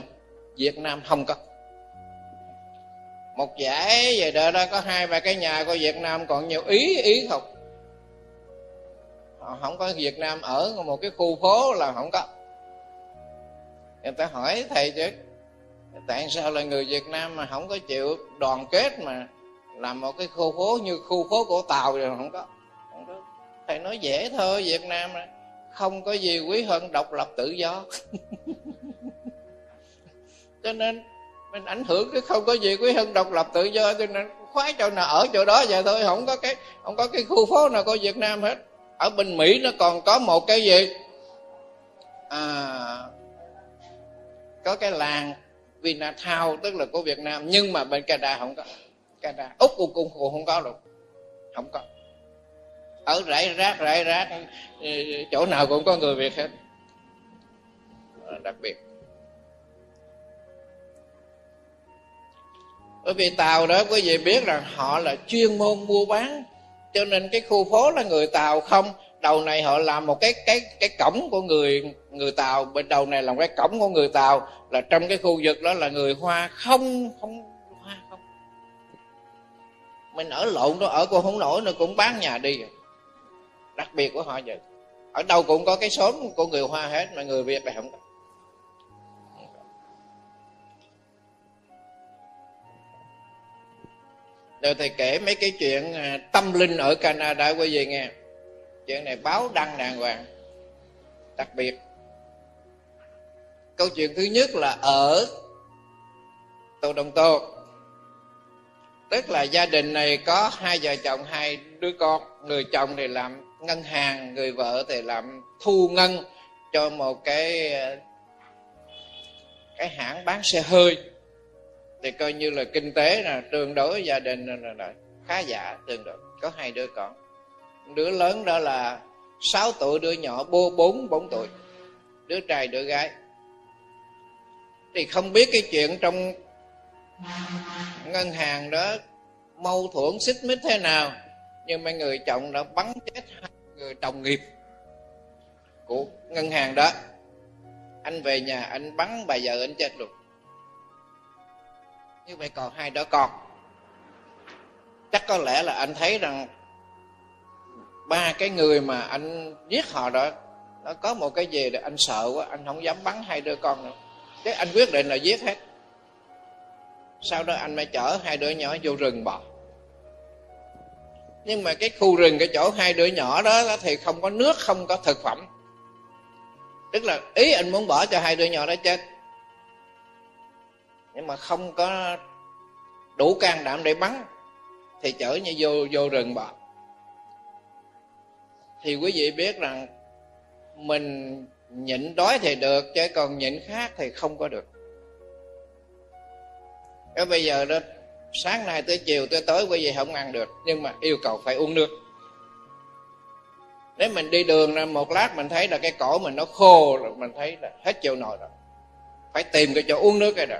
việt nam không có. Một giải về đó đó, có hai ba cái nhà của việt nam còn nhiều ý ý không? Họ không có việt nam ở một cái khu phố là không có người ta hỏi thầy chứ tại sao là người việt nam mà không có chịu đoàn kết mà làm một cái khu phố như khu phố của tàu rồi không có, không có. thầy nói dễ thôi việt nam không có gì quý hơn độc lập tự do. Cho nên mình ảnh hưởng cái không có gì quý hơn độc lập tự do cho nên khoái chỗ nào ở chỗ đó vậy thôi không có cái không có cái khu phố nào của việt nam hết. Ở bên mỹ nó còn có một cái gì? À, có cái làng Vinatown tức là của Việt Nam, nhưng mà bên Canada không có. Canada, Úc cũng cũng không có luôn. Không có. Ở rải rác rải rác ừ, chỗ nào cũng có người Việt hết. Ờ, đặc biệt. Bởi vì tàu đó, quý vị biết rằng họ là chuyên môn mua bán, cho nên cái khu phố là người tàu không đầu này họ làm một cái cái cái cổng của người người tàu. Bên đầu này làm cái cổng của người tàu. Là trong cái khu vực đó là người hoa không không, hoa không. Mình ở lộn đó, ở cô không nổi nữa, cũng bán nhà đi đặc biệt của họ vậy. Ở đâu cũng có cái xóm của người hoa hết, mà người việt này không có. Rồi thầy kể mấy cái chuyện à, tâm linh ở Canada quý vị nghe chuyện này báo đăng đàng hoàng. Đặc biệt câu chuyện thứ nhất là ở tô đồng tô. Tức là gia đình này có hai vợ chồng hai đứa con. Người chồng thì làm ngân hàng người vợ thì làm thu ngân cho một cái cái hãng bán xe hơi. Thì coi như là kinh tế là tương đối gia đình là, là khá giả tương đối. Có hai đứa con đứa lớn đó là 6 tuổi, đứa nhỏ bố 4 4 tuổi. Đứa trai, đứa gái. Thì không biết cái chuyện trong ngân hàng đó mâu thuẫn xích mích thế nào, nhưng mấy người chồng đã bắn chết hai người đồng nghiệp của ngân hàng đó. Anh về nhà, anh bắn, bà vợ anh chết luôn. Như vậy còn hai đứa con. Chắc có lẽ là anh thấy rằng ba cái người mà anh giết họ đó, nó có một cái gì để anh sợ quá, anh không dám bắn hai đứa con nữa. Cái anh quyết định là giết hết. Sau đó anh mới chở hai đứa nhỏ vô rừng bỏ nhưng mà cái khu rừng cái chỗ hai đứa nhỏ đó thì không có nước, không có thực phẩm. Tức là ý anh muốn bỏ cho hai đứa nhỏ đó chết. Nhưng mà không có đủ can đảm để bắn, thì chở như vô vô rừng bỏ thì quý vị biết rằng mình nhịn đói thì được, chứ còn nhịn khác thì không có được. Cái bây giờ đó, sáng nay tới chiều, tới tối quý vị không ăn được, nhưng mà yêu cầu phải uống nước. Nếu mình đi đường ra một lát mình thấy là cái cổ mình nó khô rồi, mình thấy là hết chịu nổi rồi. Phải tìm cái chỗ uống nước cái rồi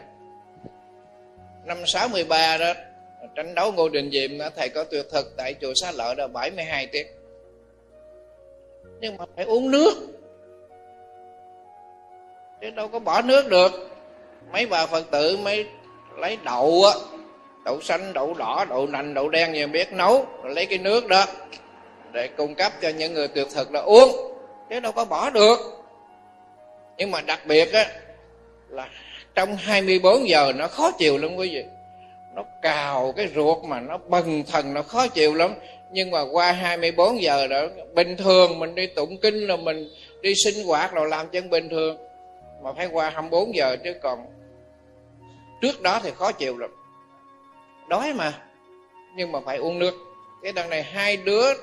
năm 63 đó, tranh đấu Ngô Đình Diệm thầy có tuyệt thực tại chùa Xá Lợi đó 72 tiếng nhưng mà phải uống nước. Chứ đâu có bỏ nước được. Mấy bà phật tử mới lấy đậu á, đậu xanh, đậu đỏ, đậu nành, đậu đen gì biết nấu, rồi lấy cái nước đó để cung cấp cho những người tuyệt thực là uống. Chứ đâu có bỏ được. Nhưng mà đặc biệt á, là trong 24 giờ nó khó chịu lắm quý vị. Nó cào cái ruột mà nó bần thần, nó khó chịu lắm nhưng mà qua 24 giờ đó, bình thường mình đi tụng kinh là mình đi sinh hoạt rồi làm chân bình thường. Mà phải qua 24 giờ chứ còn trước đó thì khó chịu lắm. Đói mà, nhưng mà phải uống nước. Cái đằng này hai đứa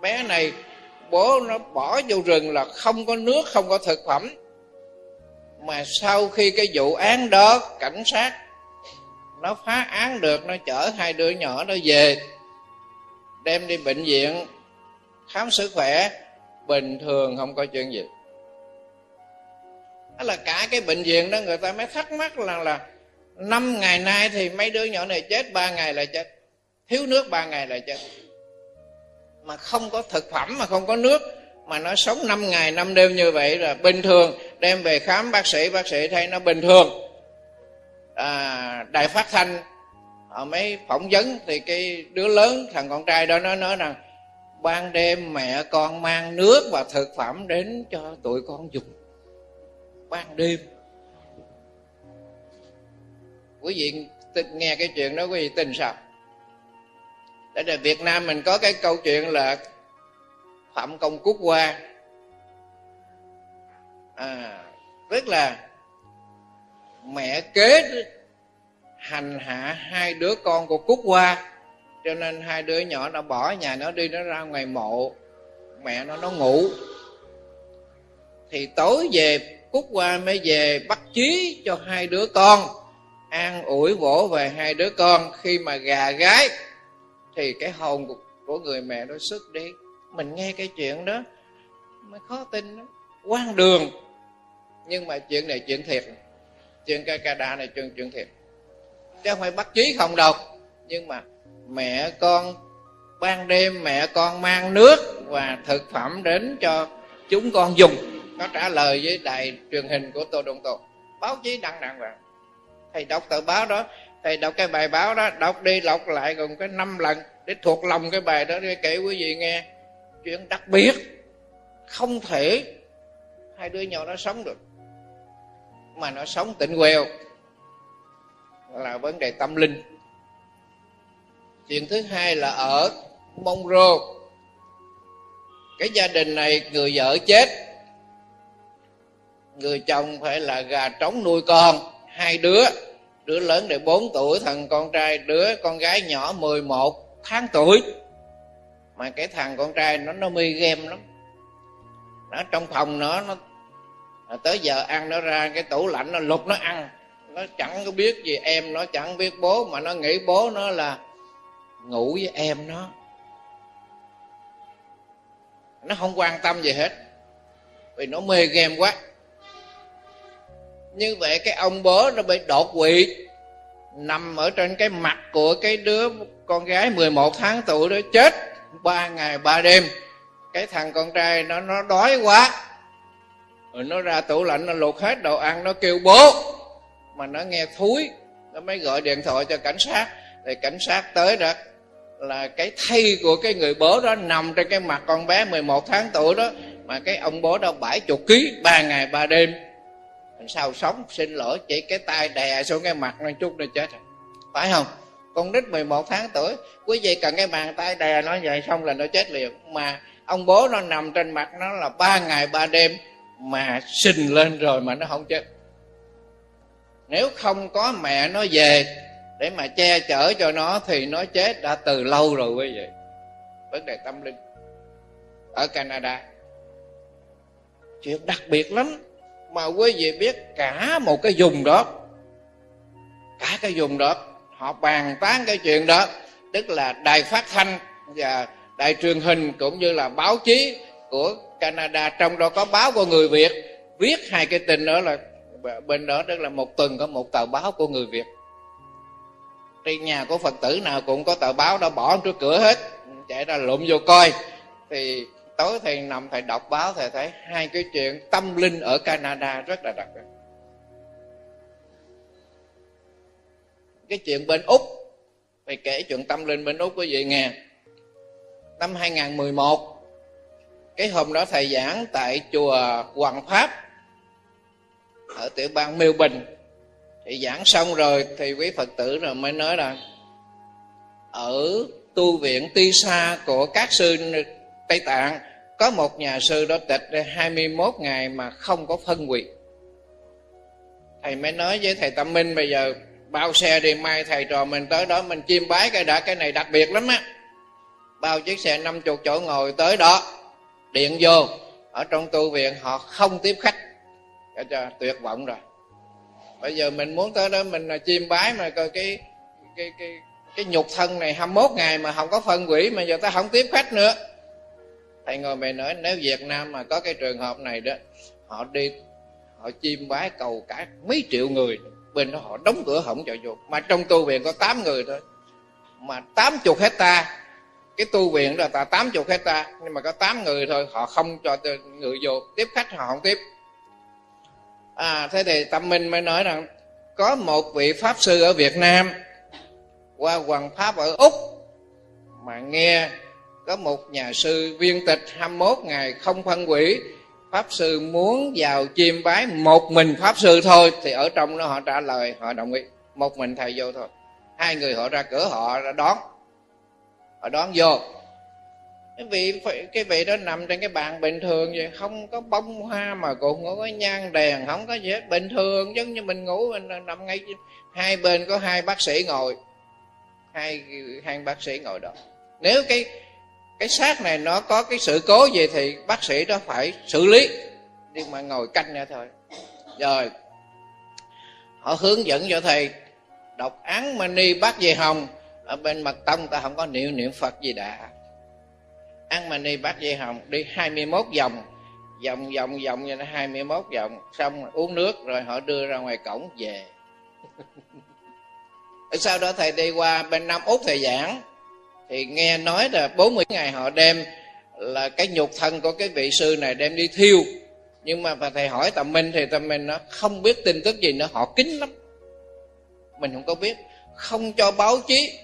bé này, bố nó bỏ vô rừng là không có nước, không có thực phẩm. Mà sau khi cái vụ án đó, cảnh sát nó phá án được, nó chở hai đứa nhỏ nó về đem đi bệnh viện khám sức khỏe bình thường không có chuyện gì. Đó là cả cái bệnh viện đó người ta mới thắc mắc là là năm ngày nay thì mấy đứa nhỏ này chết ba ngày là chết. Thiếu nước ba ngày là chết. Mà không có thực phẩm mà không có nước mà nó sống năm ngày năm đêm như vậy là bình thường. Đem về khám bác sĩ bác sĩ thấy nó bình thường. À, đài phát thanh ở mấy phỏng vấn thì cái đứa lớn thằng con trai đó nó nói rằng ban đêm mẹ con mang nước và thực phẩm đến cho tụi con dùng. Ban đêm. Quý vị nghe cái chuyện đó quý vị tin sao? Tại là Việt Nam mình có cái câu chuyện là Phạm Công Cúc Hoa. À, Tức là mẹ kế hành hạ hai đứa con của Cúc Hoa. Cho nên hai đứa nhỏ nó bỏ nhà nó đi nó ra ngoài mộ. Mẹ nó nó ngủ. Thì tối về cúc qua mới về bắt chí cho hai đứa con. An ủi vỗ về hai đứa con. Khi mà gà gái thì cái hồn của, của người mẹ nó sức đi. Mình nghe cái chuyện đó mới khó tin đó quan đường. Nhưng mà chuyện này chuyện thiệt. Chuyện ca ca đa này chuyện chuyện thiệt chứ không phải bắt chí không đâu. Nhưng mà mẹ con ban đêm, mẹ con mang nước và thực phẩm đến cho chúng con dùng. Nó trả lời với đài truyền hình của tô đông tô. Báo chí đăng đăng vào thầy đọc tờ báo đó, thầy đọc cái bài báo đó, đọc đi đọc lại gần cái năm lần để thuộc lòng cái bài đó để kể quý vị nghe. Chuyện đặc biệt, không thể hai đứa nhỏ nó sống được. Mà nó sống tịnh quèo là vấn đề tâm linh. Chuyện thứ hai là ở mông rô. Cái gia đình này, người vợ chết. Người chồng phải là gà trống nuôi con, hai đứa. Đứa lớn để 4 tuổi, thằng con trai, đứa con gái nhỏ 11 tháng tuổi. Mà cái thằng con trai nó nó mê game lắm. Nó trong phòng nó nó tới giờ ăn, nó ra cái tủ lạnh, nó lục nó ăn nó chẳng có biết gì em, nó chẳng biết bố, mà nó nghĩ bố nó là ngủ với em nó. Nó không quan tâm gì hết, vì nó mê game quá. Như vậy cái ông bố nó bị đột quỵ, nằm ở trên cái mặt của cái đứa con gái 11 tháng tuổi đó chết ba ngày ba đêm. Cái thằng con trai nó nó đói quá, rồi nó ra tủ lạnh, nó luộc hết đồ ăn, nó kêu bố mà nó nghe thúi, nó mới gọi điện thoại cho cảnh sát. Thì cảnh sát tới đó là cái thây của cái người bố đó nằm trên cái mặt con bé 11 tháng tuổi đó, mà cái ông bố đó bảy chục ký, ba ngày ba đêm. Sao sống, xin lỗi, chỉ cái tay đè xuống cái mặt nó chút nó chết rồi. Phải không? Con nít 11 tháng tuổi, quý vị cần cái bàn tay đè nó vậy xong là nó chết liền. Mà ông bố nó nằm trên mặt nó là ba ngày ba đêm mà sình lên rồi mà nó không chết nếu không có mẹ nó về để mà che chở cho nó thì nó chết đã từ lâu rồi quý vị. Vấn đề tâm linh ở canada. Chuyện đặc biệt lắm mà quý vị biết cả một cái vùng đó, cả cái vùng đó, họ bàn tán cái chuyện đó, tức là đài phát thanh và đài truyền hình cũng như là báo chí của Canada, trong đó có báo của người Việt, viết hai cái tin đó là bên đó tức là một tuần có một tờ báo của người Việt. Trên nhà của Phật tử nào cũng có tờ báo đã bỏ trước cửa hết. Chạy ra lụm vô coi. Thì tối thầy nằm, thầy đọc báo, thầy thấy hai cái chuyện tâm linh ở Canada rất là đặc biệt. Cái chuyện bên Úc thầy kể chuyện tâm linh bên Úc quý vị nghe. Năm 2011 cái hôm đó thầy giảng tại chùa Hoàng Pháp ở tiểu bang Miêu Bình, thì giảng xong rồi thì quý Phật tử rồi mới nói là ở tu viện Tisa của các sư Tây Tạng có một nhà sư đó tịch 21 ngày mà không có phân quỷ thầy mới nói với thầy tâm minh bây giờ bao xe đi mai thầy trò mình tới đó mình chiêm bái cái đã cái này đặc biệt lắm á. Bao chiếc xe năm chục chỗ ngồi tới đó điện vô. Ở trong tu viện họ không tiếp khách cho, cho tuyệt vọng rồi. Bây giờ mình muốn tới đó mình là chiêm bái mà coi cái cái cái cái nhục thân này 21 ngày mà không có phân quỷ mà giờ ta không tiếp khách nữa. Thầy ngồi mày nói nếu việt nam mà có cái trường hợp này đó họ đi họ chiêm bái cầu cả mấy triệu người bên đó họ đóng cửa không cho vô. Mà trong tu viện có 8 người thôi. Mà 80 hecta cái tu viện là ta 80 hecta nhưng mà có 8 người thôi họ không cho người vô tiếp khách họ không tiếp à thế thì tâm minh mới nói rằng, có một vị pháp sư ở việt nam, qua hoàng pháp ở úc, mà nghe có một nhà sư viên tịch 21 ngày không phân quỷ. Pháp sư muốn vào chiêm bái một mình pháp sư thôi, thì ở trong đó họ trả lời, họ đồng ý, một mình thầy vô thôi. Hai người họ ra cửa, họ ra đón, họ đón vô cái vị cái vị đó nằm trên cái bàn bình thường vậy, không có bông hoa mà cũng không có nhang đèn, không có gì hết. Bình thường giống như mình ngủ, mình nằm ngay hai bên có hai bác sĩ ngồi, hai hai bác sĩ ngồi đó. Nếu cái cái xác này nó có cái sự cố gì thì bác sĩ đó phải xử lý, nhưng mà ngồi canh ra thôi. Rồi, họ hướng dẫn cho thầy, đọc án mani bát về hồng, ở bên mật tông ta không có niệm niệm phật gì đã ăn mani bát dây hồng đi 21 vòng vòng vòng vòng như nó 21 vòng. Xong uống nước rồi họ đưa ra ngoài cổng về. Sau đó thầy đi qua bên Nam Úc thầy giảng. Thì nghe nói là 40 ngày họ đem là cái nhục thân của cái vị sư này đem đi thiêu. Nhưng mà thầy hỏi tầm minh thì tầm minh nó không biết tin tức gì nữa, họ kín lắm. Mình không có biết. Không cho báo chí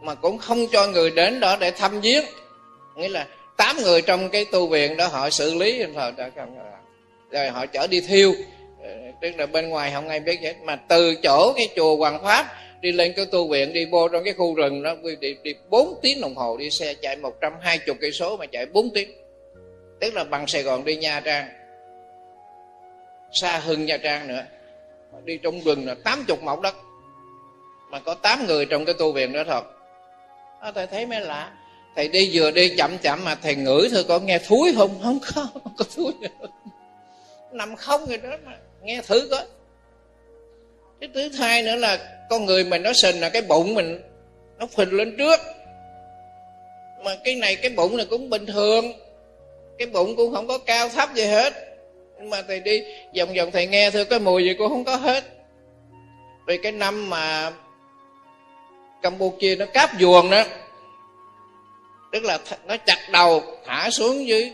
mà cũng không cho người đến đó để thăm viếng. Nghĩa là tám người trong cái tu viện đó họ xử lý rồi rồi họ chở đi thiêu. Ờ, tức là bên ngoài không ai biết hết mà từ chỗ cái chùa Hoàng Pháp đi lên cái tu viện đi vô trong cái khu rừng đó đi, đi 4 tiếng đồng hồ đi xe chạy 120 cây số mà chạy 4 tiếng. Tức là bằng Sài Gòn đi Nha Trang xa hơn Nha Trang nữa. Đi trong rừng là 80 mẫu đất. Mà có 8 người trong cái tu viện đó thật à, thầy thấy mới lạ. Thầy đi vừa đi chậm chậm mà thầy ngửi thôi có nghe thúi không? Không có không có thúi nằm không rồi đó mà nghe thử coi. Cái thứ hai nữa là con người mình nó sình là cái bụng mình nó phình lên trước. Mà cái này cái bụng này cũng bình thường. Cái bụng cũng không có cao thấp gì hết. Nhưng mà thầy đi vòng vòng thầy nghe thôi cái mùi gì cũng không có hết. Vì cái năm mà campuchia nó cáp vuồng đó. Tức là nó chặt đầu, thả xuống dưới,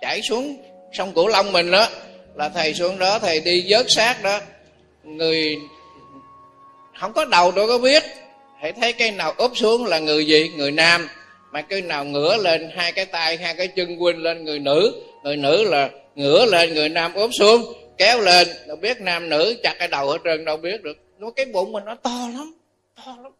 chảy xuống sông cửu long mình đó. Là thầy xuống đó, thầy đi vớt xác đó. Người không có đầu đâu có biết. Hãy thấy cái nào úp xuống là người gì? Người nam. Mà cái nào ngửa lên, hai cái tay, hai cái chân quên lên người nữ. Người nữ là ngửa lên, người nam úp xuống, kéo lên. Đâu biết nam nữ chặt cái đầu ở trên, đâu biết được. Nó, cái bụng mình nó to lắm to lắm.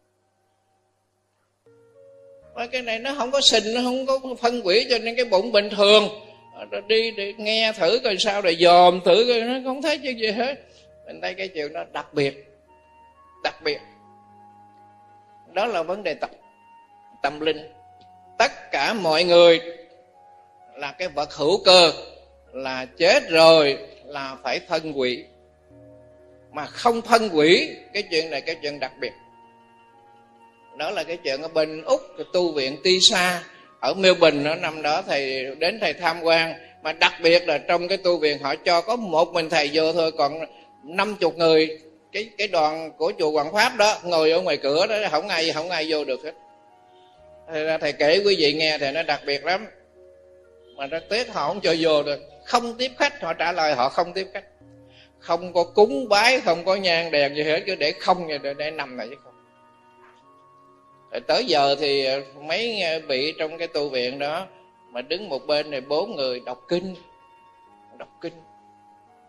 Và cái này nó không có sình nó không có phân quỷ cho nên cái bụng bình thường. À, rồi đi để nghe thử coi sao rồi dòm thử coi, nó không thấy chuyện gì hết. Mình thấy cái chuyện đó đặc biệt đặc biệt. Đó là vấn đề tập, tâm linh. Tất cả mọi người là cái vật hữu cơ, là chết rồi là phải phân quỷ. Mà không phân quỷ, cái chuyện này cái chuyện đặc biệt đó là cái chuyện ở bên úc tu viện tisa. Ở Melbourne đó, năm đó thầy đến thầy tham quan. Mà đặc biệt là trong cái tu viện họ cho có một mình thầy vô thôi còn năm chục người. Cái cái đoàn của chùa Hoàng Pháp đó ngồi ở ngoài cửa đó không ai không ai vô được hết. Thầy, ra thầy kể quý vị nghe thì nó đặc biệt lắm. Mà nó tiếc họ không cho vô được. Không tiếp khách họ trả lời họ không tiếp khách. Không có cúng bái không có nhang đèn gì hết cứ để không để, để nằm này chứ không tới giờ thì mấy vị trong cái tu viện đó mà đứng một bên này bốn người đọc kinh đọc kinh.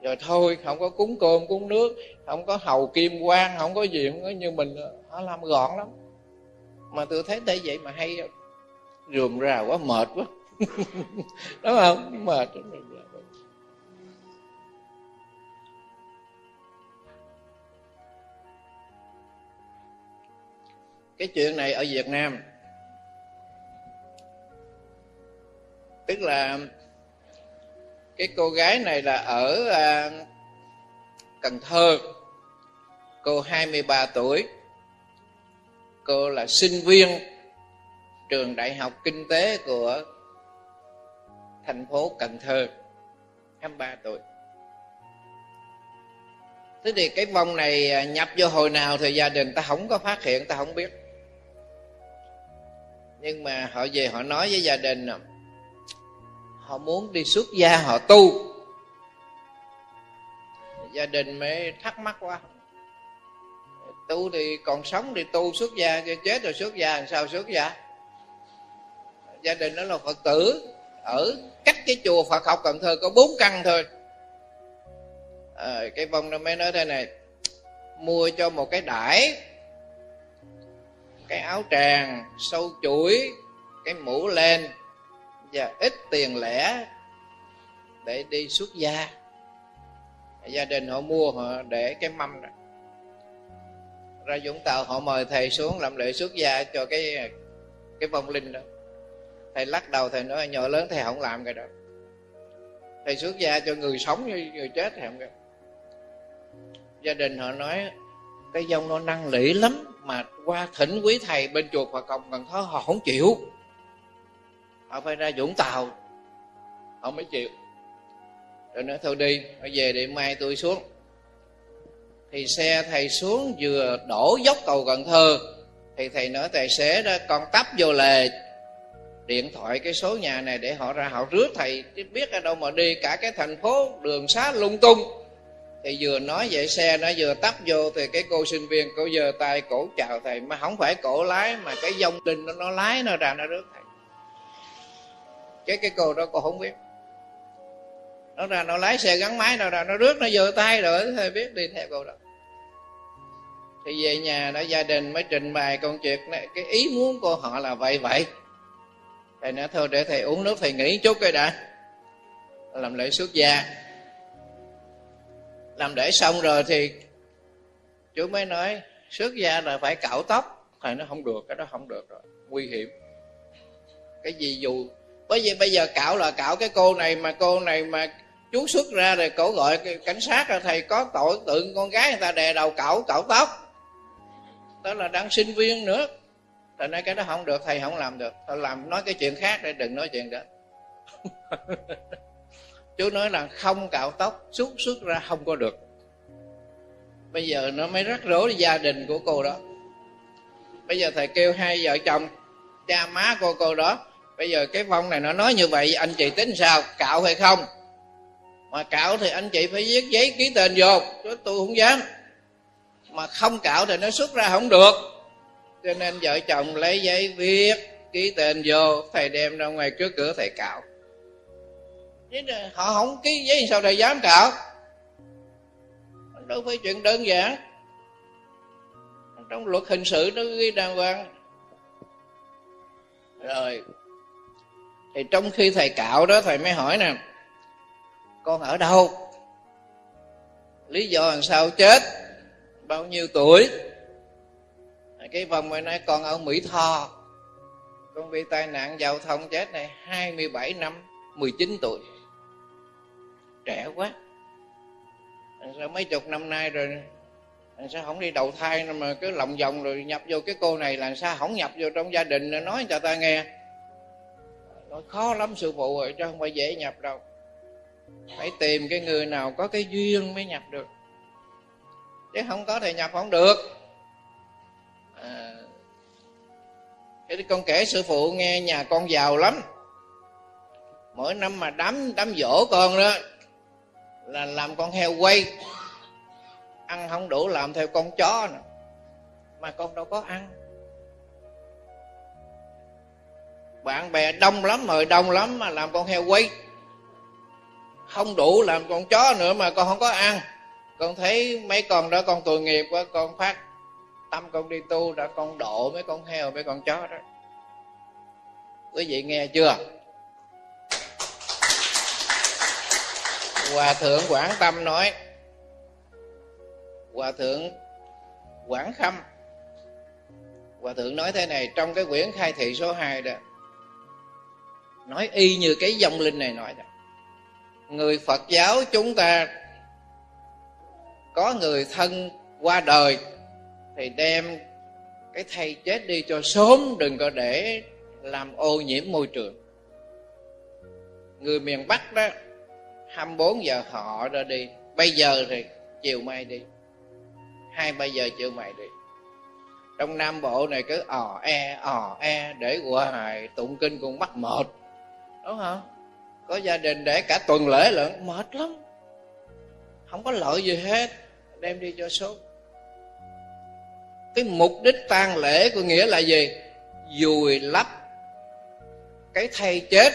Rồi thôi, không có cúng cơm, cúng nước, không có hầu kim quan không có gì, không có như mình, họ làm gọn lắm. Mà tôi thấy thế vậy mà hay, rườm rà quá, mệt quá. Đúng không? Mệt. Cái chuyện này ở Việt Nam. Tức là cái cô gái này là ở à, Cần Thơ. Cô 23 tuổi. Cô là sinh viên trường đại học kinh tế của thành phố Cần Thơ 23 tuổi. Thế thì cái vong này à, nhập vô hồi nào thì gia đình ta không có phát hiện, ta không biết nhưng mà họ về họ nói với gia đình họ muốn đi xuất gia họ tu. Gia đình mới thắc mắc quá. Tu thì còn sống thì tu xuất gia cho chết rồi xuất gia làm sao xuất gia? Gia đình đó là phật tử. Ở cách cái chùa phật học cần thơ có bốn căn thôi. À, cái vong nó mới nói thế này mua cho một cái đải cái áo tràng, sâu chuỗi, cái mũ lên và ít tiền lẻ để đi xuất gia. Gia đình họ mua, họ để cái mâm đó. Ra Vũng Tàu họ mời thầy xuống làm lễ xuất gia cho cái cái vong linh đó. Thầy lắc đầu, thầy nói, nhỏ lớn thầy không làm cái đó. Thầy xuất gia cho người sống như, người chết thầy không gia đình họ nói, cái dông nó năng lĩ lắm mà qua thỉnh quý thầy bên chùa Phật Cộng Cần Thơ, họ không chịu. Họ phải ra Vũng Tàu, họ mới chịu. Rồi nói, thôi đi họ về để mai tôi xuống. Thì xe thầy xuống vừa đổ dốc cầu Cần Thơ, thì thầy nói, tài xế đó, con tấp vô lề, điện thoại cái số nhà này để họ ra, họ rước thầy, chứ biết ở đâu mà đi, cả cái thành phố đường xá lung tung thì vừa nói vậy xe nó vừa tấp vô thì cái cô sinh viên cô giơ tay cổ chào thầy. Mà không phải cổ lái mà cái dông đinh nó, nó lái nó ra nó rước thầy. Cái cái cô đó cô không biết. Nó ra nó lái xe gắn máy nó ra nó rước nó giơ tay rồi thầy biết đi theo cô đó. Thì về nhà đó gia đình mới trình bày công chuyện này. Cái ý muốn của họ là vậy vậy. Thầy nói thôi để thầy uống nước thầy nghỉ chút cái đã. Làm lễ xuất gia làm để xong rồi thì chú mới nói xuất gia là phải cạo tóc. Thầy nó không được, cái đó không được rồi, nguy hiểm. Cái gì dù, bởi vì bây giờ cạo là cạo cái cô này mà cô này mà chú xuất ra rồi cổ gọi cảnh sát là thầy có tội tượng con gái người ta đè đầu cạo cạo tóc. Đó là đang sinh viên nữa. Thầy nói, cái đó không được, thầy không làm được. Thầy làm, nói cái chuyện khác để đừng nói chuyện đó. chú nói là không cạo tóc, suốt suốt ra không có được. Bây giờ nó mới rắc rối gia đình của cô đó. Bây giờ thầy kêu hai vợ chồng, cha má cô cô đó. Bây giờ cái phong này nó nói như vậy, anh chị tính sao, cạo hay không? Mà cạo thì anh chị phải viết giấy ký tên vô, chứ tôi không dám. Mà không cạo thì nó xuất ra không được. Cho nên vợ chồng lấy giấy viết ký tên vô, thầy đem ra ngoài trước cửa thầy cạo chứ họ không ký giấy sao thầy dám cạo đâu phải chuyện đơn giản. Trong luật hình sự nó ghi đàng hoàng. Rồi, thì trong khi thầy cạo đó, thầy mới hỏi nè, con ở đâu? Lý do làm sao chết? Bao nhiêu tuổi? Cái vòng mới nay con ở mỹ tho. Con bị tai nạn giao thông chết này 27 năm 19 tuổi trẻ quá. Sao mấy chục năm nay rồi sao không đi đầu thai mà cứ lòng vòng rồi nhập vô cái cô này là sao không nhập vô trong gia đình nói cho ta nghe. Nói khó lắm sư phụ rồi chứ không phải dễ nhập đâu. Phải tìm cái người nào có cái duyên mới nhập được. Chứ không có thì nhập không được. À, cái con kể sư phụ nghe nhà con giàu lắm. Mỗi năm mà đám đám dỗ con đó là làm con heo quay. Ăn không đủ làm theo con chó nữa mà con đâu có ăn. Bạn bè đông lắm mời đông lắm mà làm con heo quay. Không đủ làm con chó nữa mà con không có ăn. Con thấy mấy con đó, con tội nghiệp quá, con phát tâm con đi tu đã con độ mấy con heo, mấy con chó đó. Quý vị nghe chưa? Hòa thượng quảng tâm nói, hòa thượng quảng khâm. Hòa thượng nói thế này, trong cái quyển khai thị số 2 đó, nói y như cái dòng linh này nói đó. Người phật giáo chúng ta, có người thân qua đời, thì đem cái thầy chết đi cho sớm, đừng có để làm ô nhiễm môi trường. Người miền bắc đó 24 giờ họ ra đi, bây giờ thì chiều mai đi, hai ba giờ chiều mai đi. Trong nam bộ này cứ ò e ò e để hoài tụng kinh cũng mắc mệt. Đúng không? Có gia đình để cả tuần lễ lận, mệt lắm. Không có lợi gì hết, đem đi cho số cái mục đích tang lễ của nghĩa là gì? Dùi lấp cái thay chết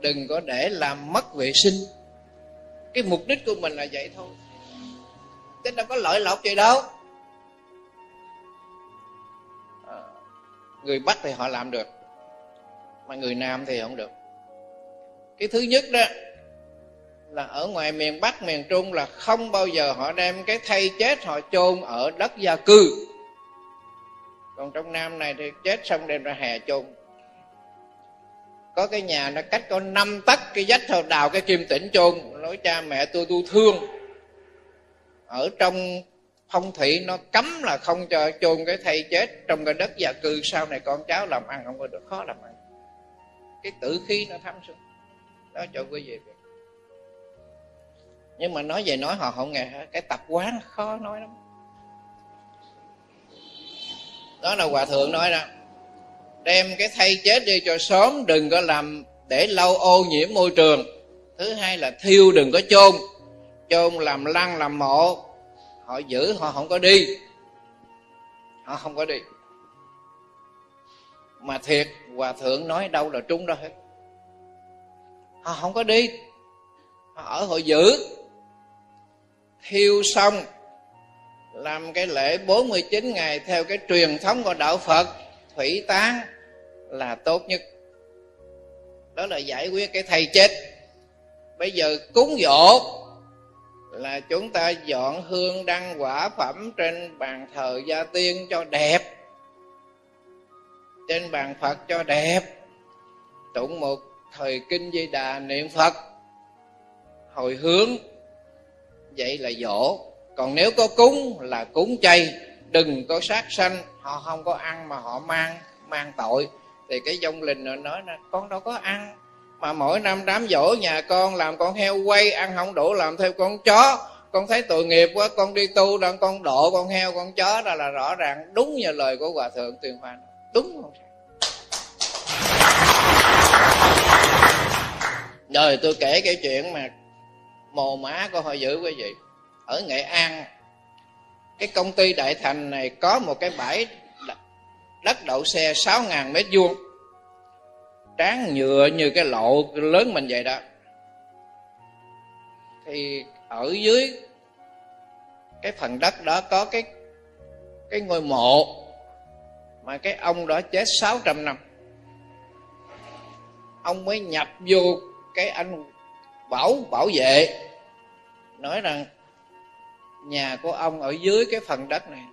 đừng có để làm mất vệ sinh. Cái mục đích của mình là vậy thôi. Chứ đâu có lợi lộc gì đâu. À, người bắc thì họ làm được mà người nam thì không được. Cái thứ nhất đó là ở ngoài miền bắc miền trung là không bao giờ họ đem cái thây chết họ chôn ở đất gia cư. Còn trong nam này thì chết xong đem ra hè chôn có cái nhà nó cách có năm tấc cái vách thôi, đào cái kim tĩnh chôn. Nói cha mẹ tôi tôi thương. Ở trong phong thủy nó cấm là không cho chôn cái thay chết trong cái đất gia cư. Sau này con cháu làm ăn không có được, khó làm ăn. Cái tử khí nó thấm xuống. Đó, cho quý vị biết. Nhưng mà nói về nói họ không nghe cái tập quán khó nói lắm. Đó là hòa thượng nói đó đem cái thay chết đi cho sớm, đừng có làm để lâu ô nhiễm môi trường. Thứ hai là thiêu đừng có chôn. Chôn làm lăng, làm mộ. Họ giữ, họ không có đi. Họ không có đi. Mà thiệt, hòa thượng nói đâu là trúng đó hết. Họ không có đi. Họ ở họ giữ. Thiêu xong, làm cái lễ 49 ngày theo cái truyền thống của đạo Phật, thủy tán là tốt nhất. Đó là giải quyết cái thầy chết. Bây giờ cúng dỗ là chúng ta dọn hương đăng quả phẩm trên bàn thờ gia tiên cho đẹp. Trên bàn phật cho đẹp. Tụng một thời kinh di đà niệm phật. Hồi hướng, vậy là dỗ. Còn nếu có cúng là cúng chay. Đừng có sát sanh, họ không có ăn mà họ mang mang tội thì cái dông linh nó nói là con đâu có ăn, mà mỗi năm đám dỗ nhà con làm con heo quay, ăn không đủ làm theo con chó. Con thấy tội nghiệp quá, con đi tu đang con độ con heo, con chó đó là rõ ràng đúng như lời của hòa thượng tuyên hoa đúng không? Rồi tôi kể cái chuyện mà mồ má của họ giữ quý vị. Ở nghệ an, cái công ty đại thành này có một cái bãi đất đậu xe 6.000 mét vuông. Tráng nhựa như cái lộ lớn mình vậy đó. Thì ở dưới cái phần đất đó có cái cái ngôi mộ mà cái ông đó chết 600 năm. Ông mới nhập vô cái anh bảo bảo vệ, nói rằng nhà của ông ở dưới cái phần đất này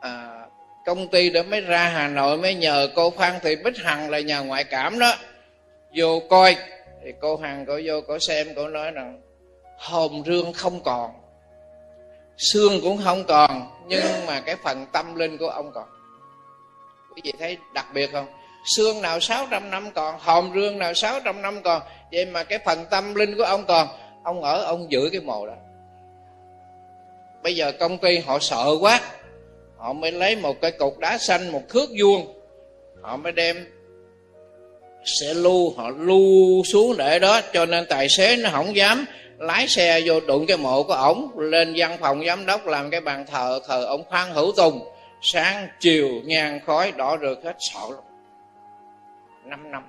à, công ty đã mới ra hà nội mới nhờ cô phan thị bích hằng là nhà ngoại cảm đó. Vô coi. Thì cô hằng cô vô cô xem cô nói rằng hồn rương không còn xương cũng không còn nhưng mà cái phần tâm linh của ông còn. Quý vị thấy đặc biệt không? Xương nào 600 năm còn hồn rương nào 600 năm còn vậy mà cái phần tâm linh của ông còn. Ông ở ông giữ cái mồ đó. Bây giờ công ty họ sợ quá họ mới lấy một cái cục đá xanh một thước vuông. Họ mới đem sẽ lưu họ lưu xuống để đó cho nên tài xế nó không dám lái xe vô đụng cái mộ của ổng. Lên văn phòng giám đốc làm cái bàn thờ thờ ông khoan hữu tùng. Sáng chiều nhang khói đỏ rực hết sợ lắm. Năm năm.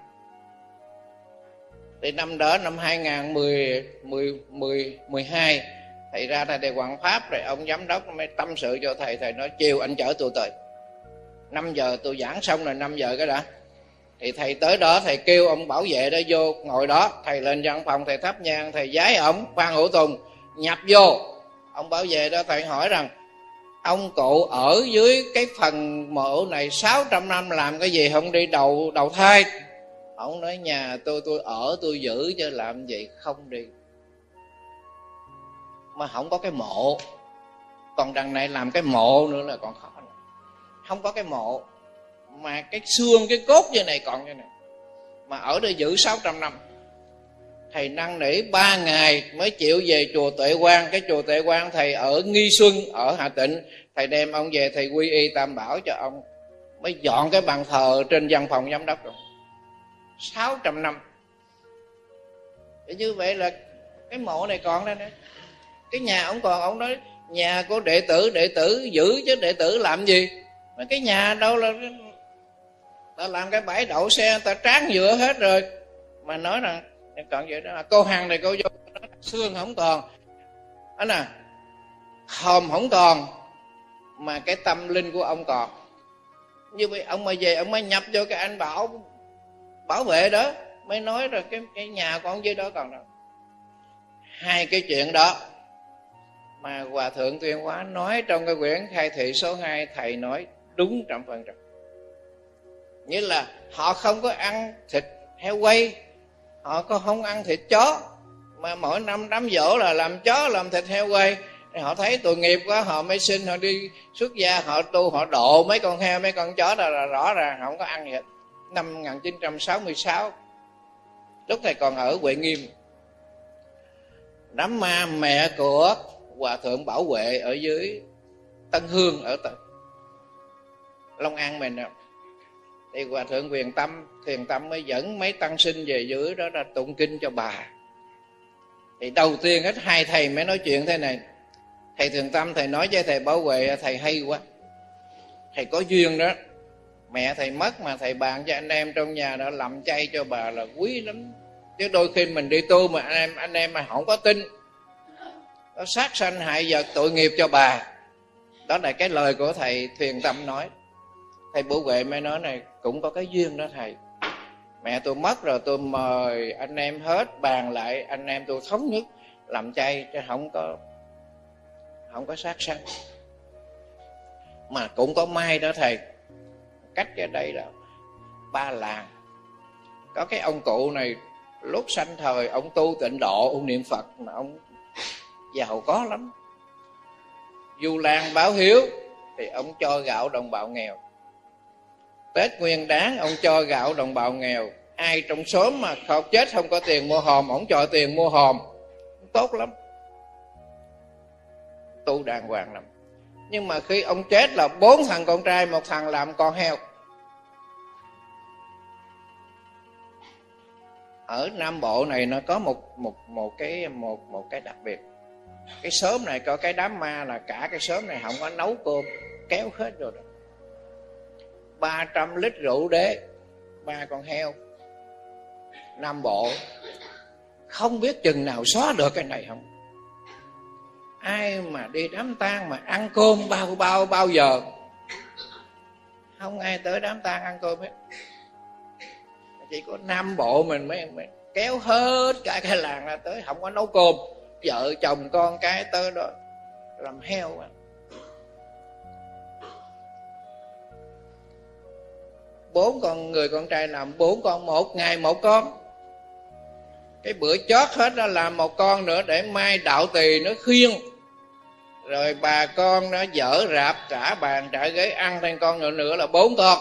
Thì năm đó năm 2010 10, 10, 12 thầy ra thầy đề quảng pháp rồi, ông giám đốc mới tâm sự cho thầy. Thầy nói, chiều anh chở tôi. Tới 5 giờ tôi giảng xong rồi 5 giờ cái đã. Thì thầy tới đó, thầy kêu ông bảo vệ đó vô, ngồi đó. Thầy lên văn phòng, thầy thắp nhang, thầy giái ổng phan hữu tùng, nhập vô. Ông bảo vệ đó, thầy hỏi rằng, ông cụ ở dưới cái phần mộ này 600 năm làm cái gì không đi đầu đầu thai? Ông nói, nhà tôi tôi ở, tôi giữ cho làm gì không đi mà không có cái mộ. Còn đằng này làm cái mộ nữa là còn khó nữa. không có cái mộ, mà cái xương, cái cốt như này còn như này. Mà ở đây giữ 600 năm. Thầy năn nỉ ba ngày mới chịu về chùa Tuệ Quang. Cái chùa Tuệ Quang thầy ở Nghi Xuân, ở Hà Tịnh thầy đem ông về, thầy quy y tam bảo cho ông. Mới dọn cái bàn thờ trên văn phòng giám đốc rồi 600 năm. Như vậy là cái mộ này còn đây nữa cái nhà ông còn, ông nói, nhà của đệ tử đệ tử giữ chứ đệ tử làm gì? Mà cái nhà đâu là, ta làm cái bãi đậu xe, ta tráng giữa hết rồi. Mà nói rằng còn vậy đó là cô hàng này cô vô xương không còn. Đó nè à, hòm không còn mà cái tâm linh của ông còn. Như vậy ông mà về, ông mới nhập vô cái anh bảo bảo vệ đó, mới nói rồi cái cái nhà con dưới đó còn đâu hai cái chuyện đó mà hòa thượng tuyên hóa nói trong cái quyển khai thị số 2 thầy nói đúng trăm phần trăm. Như là họ không có ăn thịt heo quay, họ có không ăn thịt chó. Mà mỗi năm đám dỗ là làm chó, làm thịt heo quay. Họ thấy tội nghiệp quá, họ mới xin, họ đi xuất gia, họ tu, họ độ mấy con heo, mấy con chó đó là rõ ràng họ không có ăn gì hết. Năm 1966 lúc thầy còn ở Huệ Nghiêm, đám ma mẹ của hòa thượng bảo vệ ở dưới Tân Hương ở Tân Long An mình thì hòa thượng quyền tâm, thiền tâm mới dẫn mấy tăng sinh về dưới đó ra tụng kinh cho bà. Thì đầu tiên hết hai thầy mới nói chuyện thế này. Thầy thường tâm, thầy nói với thầy bảo vệ thầy hay quá. Thầy có duyên đó. Mẹ thầy mất mà thầy bàn cho anh em trong nhà đó, làm chay cho bà là quý lắm. Chứ đôi khi mình đi tu mà anh em anh em mà không có tin nó sát sanh hại vật, tội nghiệp cho bà. Đó là cái lời của thầy thuyền tâm nói. Thầy bố huệ mới nói này, cũng có cái duyên đó thầy. Mẹ tôi mất rồi, tôi mời anh em hết, bàn lại, anh em tôi thống nhất, làm chay, chứ không có không có sát sanh. Mà cũng có may đó thầy. Cách ở đây là ba làng. Có cái ông cụ này, lúc sanh thời, ông tu tịnh độ, ông niệm phật, mà ông giàu có lắm. Du lan báo hiếu, thì ông cho gạo đồng bào nghèo. Tết nguyên đáng, ông cho gạo đồng bào nghèo. Ai trong xóm mà không chết không có tiền mua hòm, ông cho tiền mua hòm. Tốt lắm. Tu đàng hoàng lắm. Nhưng mà khi ông chết là bốn thằng con trai, một thằng làm con heo. Ở nam bộ này nó có một một một cái, một một cái đặc biệt cái sớm này có cái đám ma là cả cái sớm này không có nấu cơm kéo hết rồi đó. 300 lít rượu đế ba con heo nam bộ. Không biết chừng nào xóa được cái này không? Ai mà đi đám tang mà ăn cơm bao bao bao giờ? Không ai tới đám tang ăn cơm hết. Chỉ có nam bộ mình mới, mới kéo hết cả cái làng ra tới không có nấu cơm vợ chồng con cái tới đó, làm heo à. bốn con người con trai làm bốn con, một ngày một con. Cái bữa chót hết đó làm một con nữa để mai đạo tỳ nó khuyên. Rồi bà con nó dở rạp, trả bàn, trả ghế, ăn thêm con nữa nữa là bốn con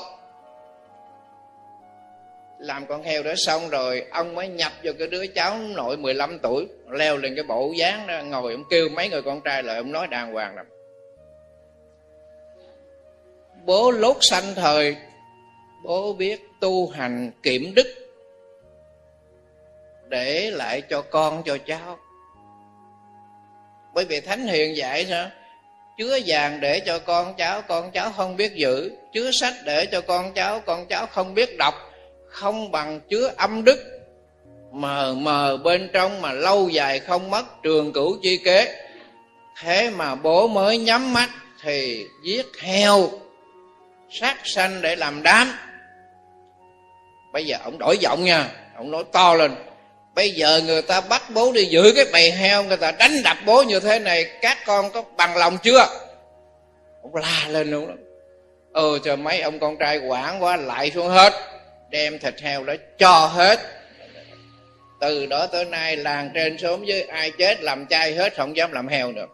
làm con heo đó xong rồi, ông mới nhập vào cái đứa cháu nội 15 tuổi, leo lên cái bộ dáng đó, ngồi, ông kêu mấy người con trai lại, ông nói đàng hoàng lắm. Bố lốt sanh thời, bố biết tu hành kiểm đức để lại cho con, cho cháu. Bởi vì thánh hiền dạy sao? Chứa vàng để cho con cháu con cháu không biết giữ, chứa sách để cho con cháu con cháu không biết đọc không bằng chứa âm đức, mờ mờ bên trong mà lâu dài không mất trường cửu chi kế. Thế mà bố mới nhắm mắt thì giết heo, sát sanh để làm đám. Bây giờ ông đổi giọng nha, ông nói to lên. Bây giờ người ta bắt bố đi giữ cái bầy heo, người ta đánh đập bố như thế này, các con có bằng lòng chưa? Ông la lên luôn đó. Ừ trời, mấy ông con trai quản quá, lại xuống hết đem thịt heo đó cho hết. Từ đó tới nay, làng trên xóm dưới ai chết làm chay hết, không dám làm heo nữa,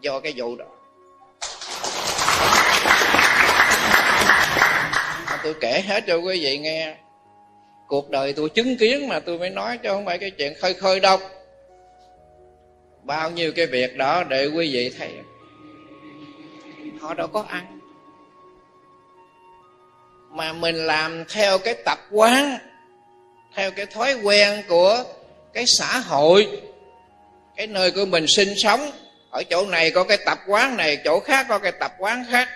do cái vụ đó. Tôi kể hết cho quý vị nghe. Cuộc đời tôi chứng kiến mà tôi mới nói cho không phải cái chuyện khơi khơi đâu. Bao nhiêu cái việc đó để quý vị thấy. Họ đâu có ăn mà mình làm theo cái tập quán, theo cái thói quen của cái xã hội, cái nơi của mình sinh sống. Ở chỗ này có cái tập quán này, chỗ khác có cái tập quán khác.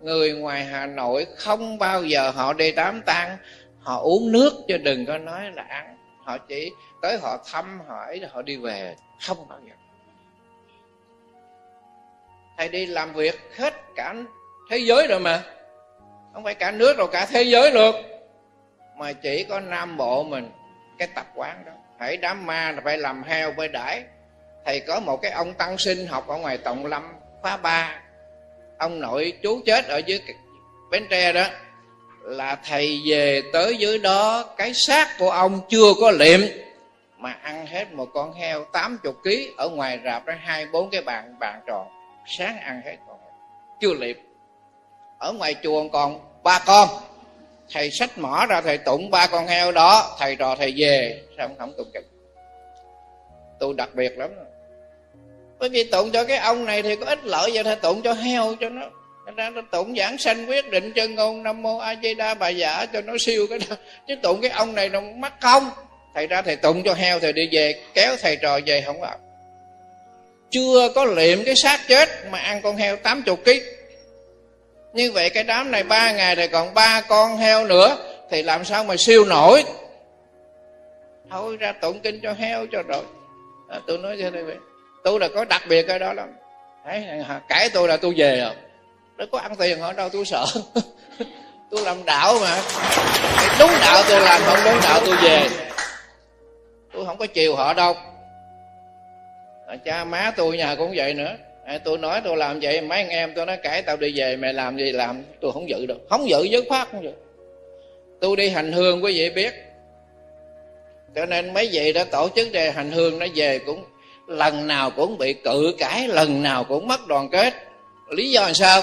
Người ngoài hà nội không bao giờ họ đi đám tang, họ uống nước chứ đừng có nói là ăn. Họ chỉ tới họ thăm hỏi họ đi về, không bao giờ. Thầy đi làm việc hết cả thế giới rồi mà không phải cả nước rồi cả thế giới được, mà chỉ có nam bộ mình cái tập quán đó. Hãy đám ma là phải làm heo phải đãi. Thầy có một cái ông tăng sinh học ở ngoài tổng lâm khóa ba. Ông nội chú chết ở dưới bến tre đó. Là thầy về tới dưới đó cái xác của ông chưa có liệm. Mà ăn hết một con heo 80 kg ở ngoài rạp đó hai bốn cái bàn bàn tròn. Sáng ăn hết còn chưa liệm ở ngoài chùa còn ba con. Thầy sách mỏ ra thầy tụng ba con heo đó, thầy trò thầy về, sao không tụng kịp tôi đặc biệt lắm. Bởi vì tụng cho cái ông này thì có ích lợi vậy, thầy tụng cho heo cho nó. Ra nó tụng giảng sanh quyết định chân ngôn, nam mô a di đà bà giả cho nó siêu cái đó. Chứ tụng cái ông này nó mắc công thầy ra thầy tụng cho heo, thầy đi về, kéo thầy trò về không ạ chưa có liệm cái xác chết mà ăn con heo 80 kg như vậy cái đám này ba ngày rồi còn ba con heo nữa thì làm sao mà siêu nổi? Thôi ra tụng kinh cho heo cho rồi. À, tôi nói cho đây vậy tôi là có đặc biệt cái đó lắm. Đấy, cãi tôi là tôi về rồi nó có ăn tiền họ đâu tôi sợ. Tôi làm đạo mà. Đúng đạo tôi làm không đúng đạo tôi về. Tôi không có chiều họ đâu. À, cha má tôi nhà cũng vậy nữa à, tôi nói tôi làm vậy mấy anh em tôi nói cãi tao đi về mày làm gì làm tôi không giữ được. Không giữ dứt khoát không giữ. Tôi đi hành hương quý vị biết. Cho nên mấy vị đã tổ chức đề hành hương nó về cũng lần nào cũng bị cự cãi lần nào cũng mất đoàn kết. Lý do làm sao?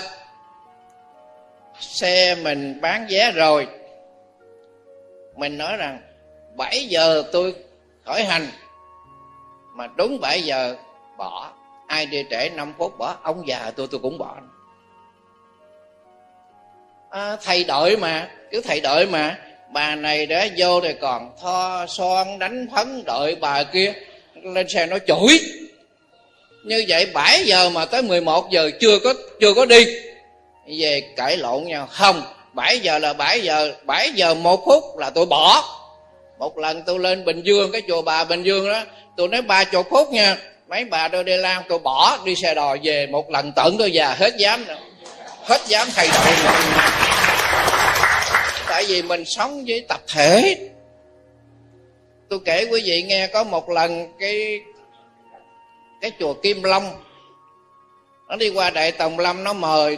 Xe mình bán vé rồi. Mình nói rằng 7 giờ tôi khởi hành. Mà đúng 7 giờ bỏ ai đi trễ 5 phút bỏ ông già tôi tôi cũng bỏ. À, thầy đợi mà cứ thầy đợi mà. Bà này đã vô rồi còn tho son đánh phấn đợi bà kia lên xe nó chửi. Như vậy 7 giờ mà tới 11 giờ chưa có chưa có đi. Về cãi lộn nhau. Không 7 giờ là 7 giờ 7 giờ một phút là tôi bỏ. Một lần tôi lên bình dương cái chùa bà bình dương đó tôi nói ba chục phút nha mấy bà tôi đi làm tôi bỏ đi xe đò về một lần tận tôi già, hết dám nữa. Hết dám thay đổi nữa. Tại vì mình sống với tập thể. Tôi kể quý vị nghe, có một lần cái cái chùa kim long, nó đi qua đại tòng lâm, nó mời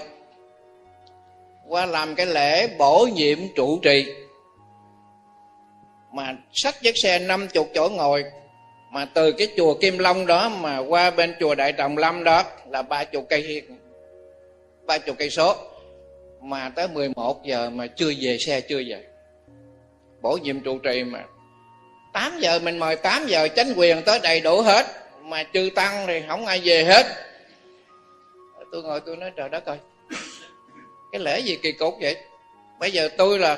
qua làm cái lễ bổ nhiệm trụ trì. Mà sách chiếc xe năm chục chỗ ngồi mà từ cái chùa Kim Long đó mà qua bên chùa Đại Đồng Lâm đó là ba chục cây ba chục cây số. Mà tới 11 giờ mà chưa về xe chưa về. Bổ nhiệm trụ trì mà. 8 giờ mình mời 8 giờ, chánh quyền tới đầy đủ hết. Mà chư tăng thì không ai về hết. Tôi ngồi tôi nói, trời đất ơi, cái lễ gì kỳ cục vậy? Bây giờ tôi là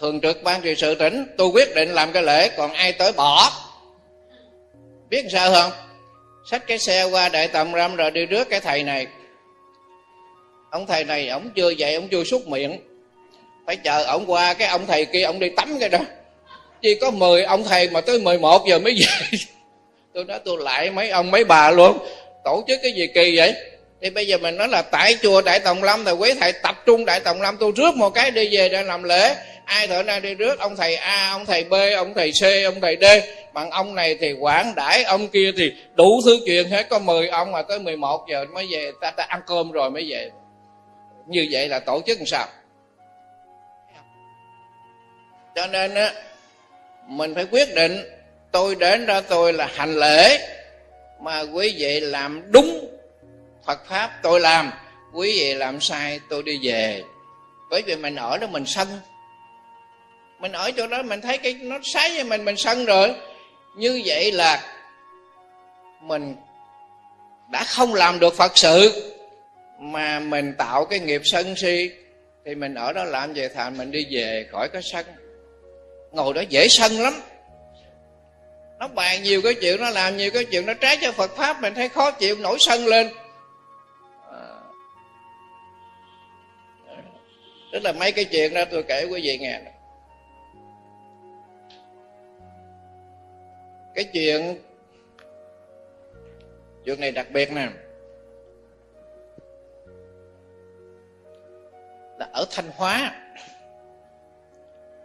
thường trực ban trị sự tỉnh, tôi quyết định làm cái lễ, còn ai tới bỏ. Biết sao không? Xách cái xe qua đại tầm râm rồi đi rước cái thầy này. Ông thầy này ổng chưa dậy ổng chưa xúc miệng. Phải chờ ổng qua cái ông thầy kia ổng đi tắm cái đó. Chỉ có 10 ông thầy mà tới 11 giờ mới về. Tôi nói tôi lại mấy ông, mấy bà luôn. Tổ chức cái gì kỳ vậy? Thì bây giờ mình nói là tại chùa đại tòng lâm thì quý thầy tập trung đại tòng lâm. Tôi rước một cái đi về để làm lễ. Ai thở ra đi rước, ông thầy a, ông thầy b, ông thầy c, ông thầy d. Bằng ông này thì quản đãi, ông kia thì đủ thứ chuyện hết. Có 10 ông mà tới 11 giờ mới về, ta ta ăn cơm rồi mới về. Như vậy là tổ chức làm sao? Cho nên á, mình phải quyết định, tôi đến ra tôi là hành lễ, mà quý vị làm đúng Phật pháp, tôi làm. Quý vị làm sai, tôi đi về. Bởi vì mình ở đó mình sân. Mình ở chỗ đó, mình thấy cái nó sai với mình mình sân rồi. Như vậy là mình đã không làm được phật sự, mà mình tạo cái nghiệp sân si. Thì mình ở đó làm về thành mình đi về khỏi cái sân. Ngồi đó dễ sân lắm. Nó bàn nhiều cái chuyện, nó làm nhiều cái chuyện, nó trái cho phật pháp, mình thấy khó chịu, nổi sân lên. Tức là mấy cái chuyện đó tôi kể quý vị nghe cái chuyện chuyện này đặc biệt nè. Là ở thanh hóa.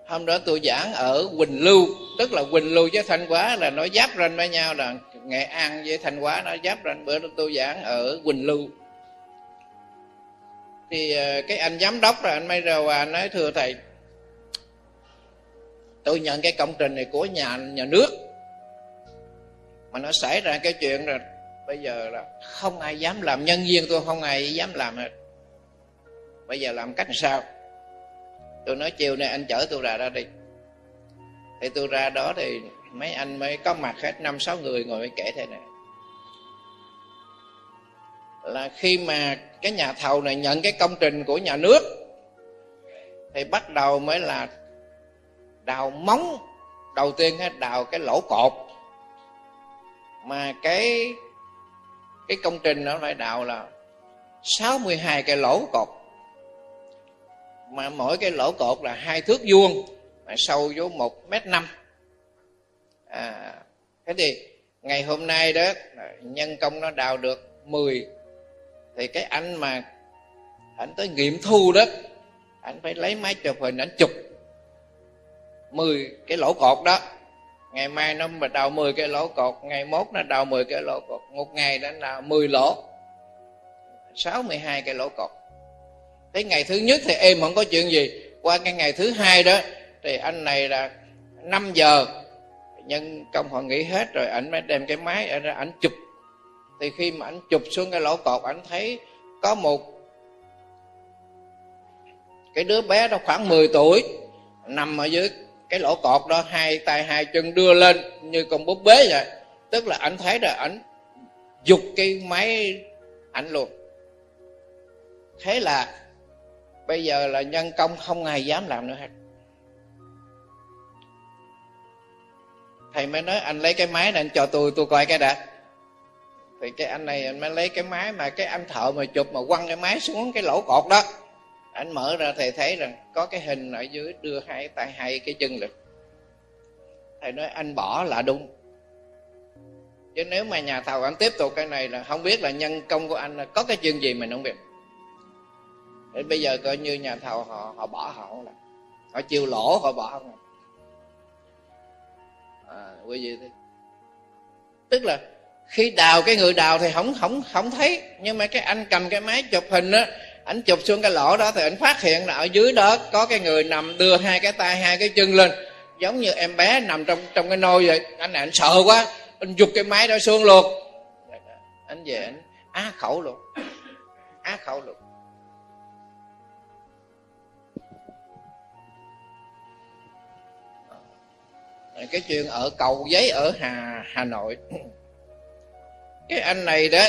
Hôm đó tôi giảng ở quỳnh lưu. Tức là quỳnh lưu với thanh hóa là nó giáp ranh với nhau là nghệ an với thanh hóa nó giáp ranh. Bữa đó tôi giảng ở quỳnh lưu thì ờ, cái anh giám đốc rồi, anh mới ra à nói, thưa thầy, tôi nhận cái công trình này của nhà nhà nước. Mà nó xảy ra cái chuyện rồi bây giờ là không ai dám làm, nhân viên tôi không ai dám làm hết. Bây giờ làm cách sao? Tôi nói, chiều nay anh chở tôi ra đó đi. Thì tôi ra đó thì mấy anh mới có mặt hết, năm sáu người ngồi mới kể thế này là khi mà cái nhà thầu này nhận cái công trình của nhà nước thì bắt đầu mới là đào móng đầu tiên hết đào cái lỗ cột. Mà cái cái công trình nó phải đào là 62 cái lỗ cột. Mà mỗi cái lỗ cột là hai thước vuông mà sâu vô một mét năm. À, thế thì ngày hôm nay đó nhân công nó đào được 10 thì cái anh mà anh tới nghiệm thu đó anh phải lấy máy chụp hình anh chụp 10 cái lỗ cột đó. Ngày mai nó mà đào 10 cái lỗ cột, ngày mốt nó đào 10 cái lỗ cột, một ngày nó đào 10 lỗ 62 cái lỗ cột. Tới ngày thứ nhất thì em không có chuyện gì. Qua cái ngày thứ hai đó, thì anh này là 5 giờ, nhân công họ nghỉ hết rồi, ảnh mới đem cái máy ra ảnh chụp thì khi mà anh chụp xuống cái lỗ cột anh thấy có một cái đứa bé đó khoảng 10 tuổi, nằm ở dưới cái lỗ cột đó, hai tay, hai chân đưa lên như con búp bế vậy. Tức là anh thấy rồi, ảnh dục cái máy ảnh luôn. Thế là bây giờ là nhân công không ai dám làm nữa hết. Thầy mới nói, anh lấy cái máy này anh cho tôi tôi coi cái đã thì cái anh này anh mới lấy cái máy mà cái anh thợ mà chụp mà quăng cái máy xuống cái lỗ cột đó. Anh mở ra thầy thấy rằng có cái hình ở dưới đưa hai tay hai cái chân lực thầy nói, anh bỏ là đúng. Chứ nếu mà nhà thầu anh tiếp tục cái này là không biết là nhân công của anh là có cái chuyện gì mình không biết. Để bây giờ coi như nhà thầu họ họ bỏ họ không làm. Họ chịu lỗ, họ bỏ không à quý vị thế tức là khi đào cái người đào thì không không không thấy. Nhưng mà cái anh cầm cái máy chụp hình á, ảnh chụp xuống cái lỗ đó thì ảnh phát hiện là ở dưới đó có cái người nằm đưa hai cái tay, hai cái chân lên. Giống như em bé nằm trong trong cái nôi vậy. Anh này anh sợ quá, anh giục cái máy đó xuống luôn. Anh về anh á khẩu luôn. Á khẩu luôn. Ờ. Cái chuyện ở cầu giấy ở hà hà nội cái anh này đó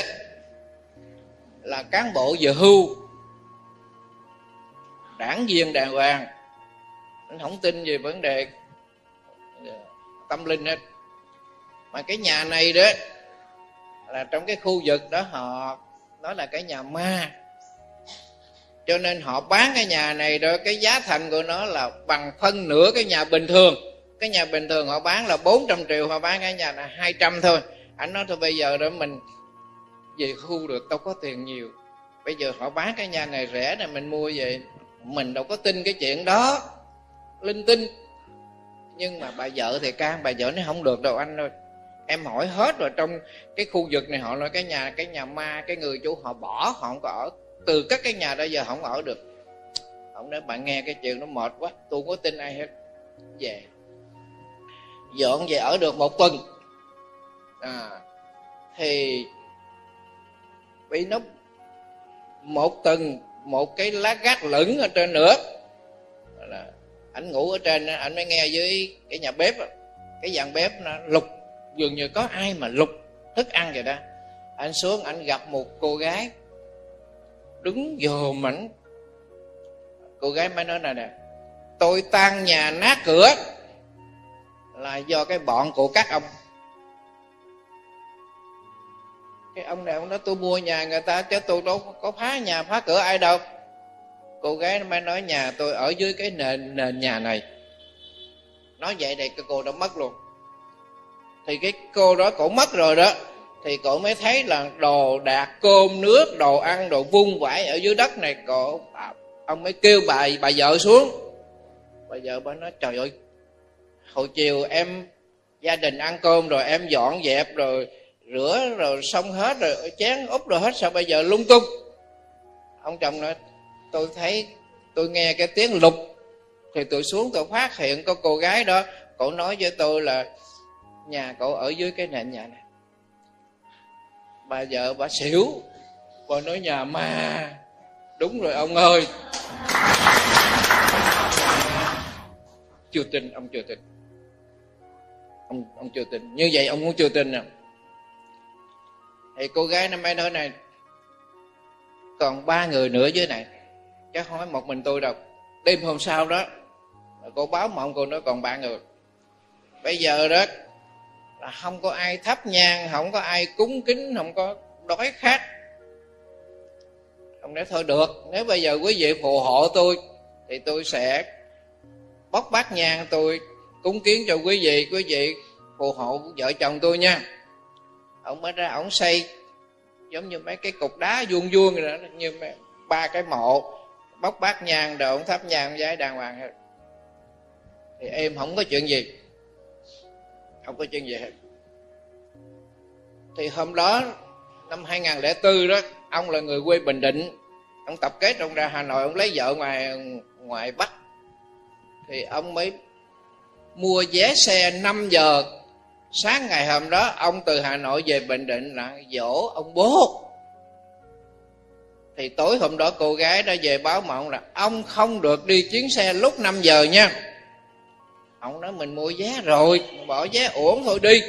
là cán bộ vừa hưu, đảng viên đàng hoàng. Anh không tin về vấn đề ờ, tâm linh hết. Mà cái nhà này đó là trong cái khu vực đó họ nó là cái nhà ma. Cho nên họ bán cái nhà này rồi cái giá thành của nó là bằng phân nửa cái nhà bình thường. Cái nhà bình thường họ bán là 400 triệu, họ bán cái nhà là 200 thôi anh nói, thôi bây giờ đó mình về khu được đâu có tiền nhiều. Bây giờ họ bán cái nhà này rẻ này mình mua về, mình đâu có tin cái chuyện đó. Linh tinh. Nhưng mà bà vợ thì can, bà vợ nó không được đâu anh ơi. Em hỏi hết rồi trong cái khu vực này họ nói cái nhà cái nhà ma, cái người chủ, họ bỏ, họ không có ở. Từ các cái nhà đó giờ không ở được. Ông nói bạn nghe cái chuyện nó mệt quá, tôi không có tin ai hết. Về. Dọn về ở được một tuần à, thì bị nó một tuần một cái lá gác lửng ở trên nữa. Là anh ngủ ở trên anh mới nghe dưới cái nhà bếp cái dàn bếp nó lục dường như có ai mà lục thức ăn vậy đó. Anh xuống anh gặp một cô gái đứng dòm ảnh. Cô gái mới nói này nè tôi tan nhà nát cửa. Là do cái bọn của các ông. Cái ông này, ông nói, tôi mua nhà người ta chứ tôi đâu có phá nhà, phá cửa ai đâu. Cô gái mới nói, nhà tôi ở dưới cái nền nền nhà này. Nói vậy thì cái cô đã mất luôn. Thì cái cô đó cổ mất rồi đó. Thì cổ mới thấy là đồ đạc, cơm, nước, đồ ăn, đồ vung vãi ở dưới đất này, cổ ông mới kêu bà bà vợ xuống. Bà vợ bà nói, trời ơi, hồi chiều em, gia đình ăn cơm rồi, em dọn dẹp rồi rửa rồi xong hết rồi, chén úp rồi hết, sao bây giờ lung tung? Ông chồng nói, tôi thấy, tôi nghe cái tiếng lục. Thì tôi xuống, tôi phát hiện có cô gái đó, cậu nói với tôi là, nhà cậu ở dưới cái nền nhà này. Bà vợ bà xỉu, bà nói, nhà ma. Đúng rồi ông ơi. Chưa tin, ông chưa tin. Ông ông chưa tin. Như vậy ông cũng chưa tin nào thì cô gái năm ấy nói này, còn ba người nữa dưới này, chắc không phải một mình tôi đâu. Đêm hôm sau đó cô báo mộng, cô nói còn ba người. Bây giờ đó là không có ai thắp nhang, không có ai cúng kính, không có đói khát. Ông nói thôi được, nếu bây giờ quý vị phù hộ tôi, thì tôi sẽ bóc bát nhang tôi cúng kiến cho quý vị quý vị phù hộ vợ chồng tôi nha ông mới ra, ông xây giống như mấy cái cục đá vuông vuông rồi đó, như ba cái mộ, bóc bát nhang rồi ông thắp nhang giấy đàng hoàng hết. Thì em không có chuyện gì, không có chuyện gì hết. Thì hôm đó, năm 2004 đó, ông là người quê Bình Định, ông tập kết ông ra Hà Nội, ông lấy vợ ngoài ngoài Bắc. Thì ông mới mua vé xe 5 giờ sáng ngày hôm đó, ông từ Hà Nội về Bình Định là dỗ ông bố thì tối hôm đó cô gái đã về báo mộng là, ông không được đi chuyến xe lúc 5 giờ nha. Ông nói, mình mua vé rồi, bỏ vé uổng thôi đi.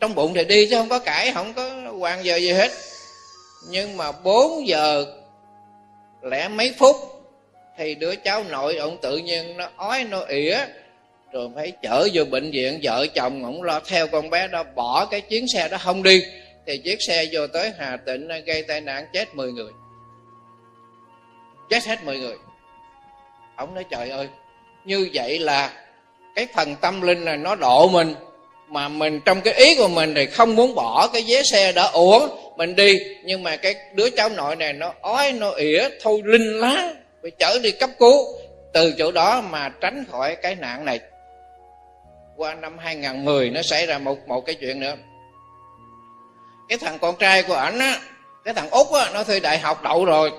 Trong bụng thì đi chứ không có cãi, không có quan giờ gì hết. Nhưng mà 4 giờ lẻ mấy phút thì đứa cháu nội, ông tự nhiên nó ói, nó ỉa rồi phải chở vô bệnh viện, vợ chồng ông lo theo con bé đó, bỏ cái chuyến xe đó không đi. Thì chiếc xe vô tới Hà Tịnh gây tai nạn chết 10 người. Chết hết 10 người. Ông nói, trời ơi, như vậy là cái phần tâm linh là nó độ mình, mà mình trong cái ý của mình thì không muốn bỏ cái vé xe đã uổng mình đi. Nhưng mà cái đứa cháu nội này nó ói, nó ỉa thôi linh lá phải chở đi cấp cứu. Từ chỗ đó mà tránh khỏi cái nạn này qua năm 2010 nó xảy ra một một cái chuyện nữa. Cái thằng con trai của ảnh á, cái thằng út á, nó thi đại học đậu rồi.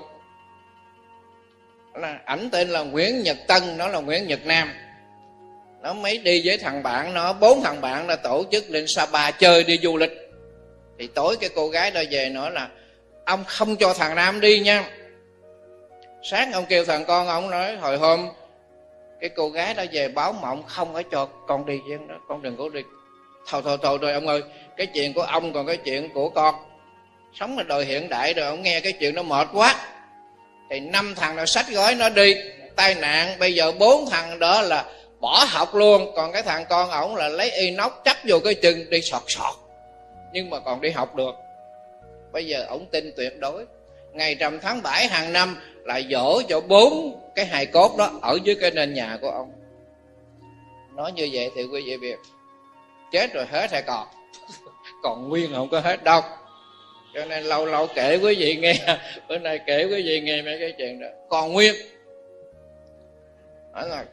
Là ảnh tên là Nguyễn Nhật Tân, nó là Nguyễn Nhật Nam. Nó mới đi với thằng bạn, nó bốn thằng bạn là tổ chức lên Sapa chơi đi du lịch. Thì tối cái cô gái đó về nói là, ông không cho thằng Nam đi nha. Sáng ông kêu thằng con, ông nói, hồi hôm cái cô gái đó về báo mộng không ở cho con đi chứ đó con đừng có đi. Thôi thôi thôi rồi ông ơi. Cái chuyện của ông còn cái chuyện của con. Sống là đời hiện đại rồi, ông nghe cái chuyện nó mệt quá. Thì năm thằng nó sách gói nó đi. Tai nạn, bây giờ bốn thằng đó là bỏ học luôn. Còn cái thằng con ổng là lấy inox chắp vô cái chân đi sọt sọt. Nhưng mà còn đi học được. Bây giờ ổng tin tuyệt đối. Ngày trầm tháng 7 hàng năm là dỗ cho bốn cái hài cốt đó ở dưới cái nền nhà của ông. Nói như vậy thì quý vị biết, chết rồi hết hay còn còn nguyên không có hết đâu cho nên lâu lâu kể quý vị nghe, bữa nay kể quý vị nghe mấy cái chuyện đó. Còn nguyên đó là,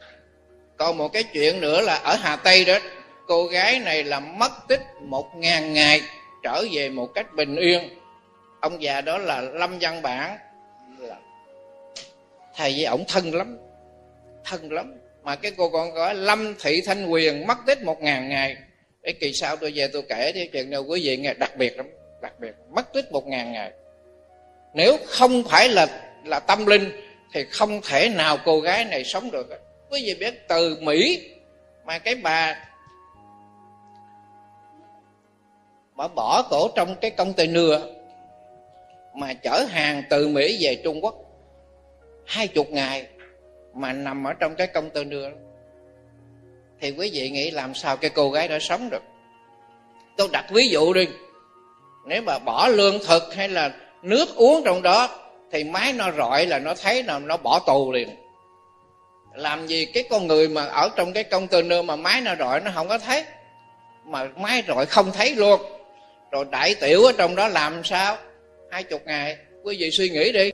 còn một cái chuyện nữa là ở hà tây đó, cô gái này là mất tích một ngàn ngày trở về một cách bình yên. Ông già đó là lâm văn bản thầy với ổng thân lắm thân lắm. Mà cái cô con gọi lâm thị thanh quyền mất tích một ngàn ngày. Cái kỳ sau tôi về tôi kể cái chuyện nào quý vị nghe, đặc biệt lắm, đặc biệt, mất tích một ngàn ngày. Nếu không phải là là tâm linh, thì không thể nào cô gái này sống được quý vị biết từ mỹ mà cái bà bà bỏ cổ trong cái công ty nưa mà chở hàng từ mỹ về trung quốc hai chục ngày mà nằm ở trong cái công tơ nưa thì quý vị nghĩ làm sao cái cô gái đó sống được? Tôi đặt ví dụ đi. Nếu mà bỏ lương thực hay là nước uống trong đó, thì máy nó rọi là nó thấy là nó bỏ tù liền. Làm gì cái con người mà ở trong cái công tơ container mà máy nó rọi nó không có thấy? Mà máy rọi không thấy luôn. Rồi đại tiểu ở trong đó làm sao? Hai chục ngày. Quý vị suy nghĩ đi.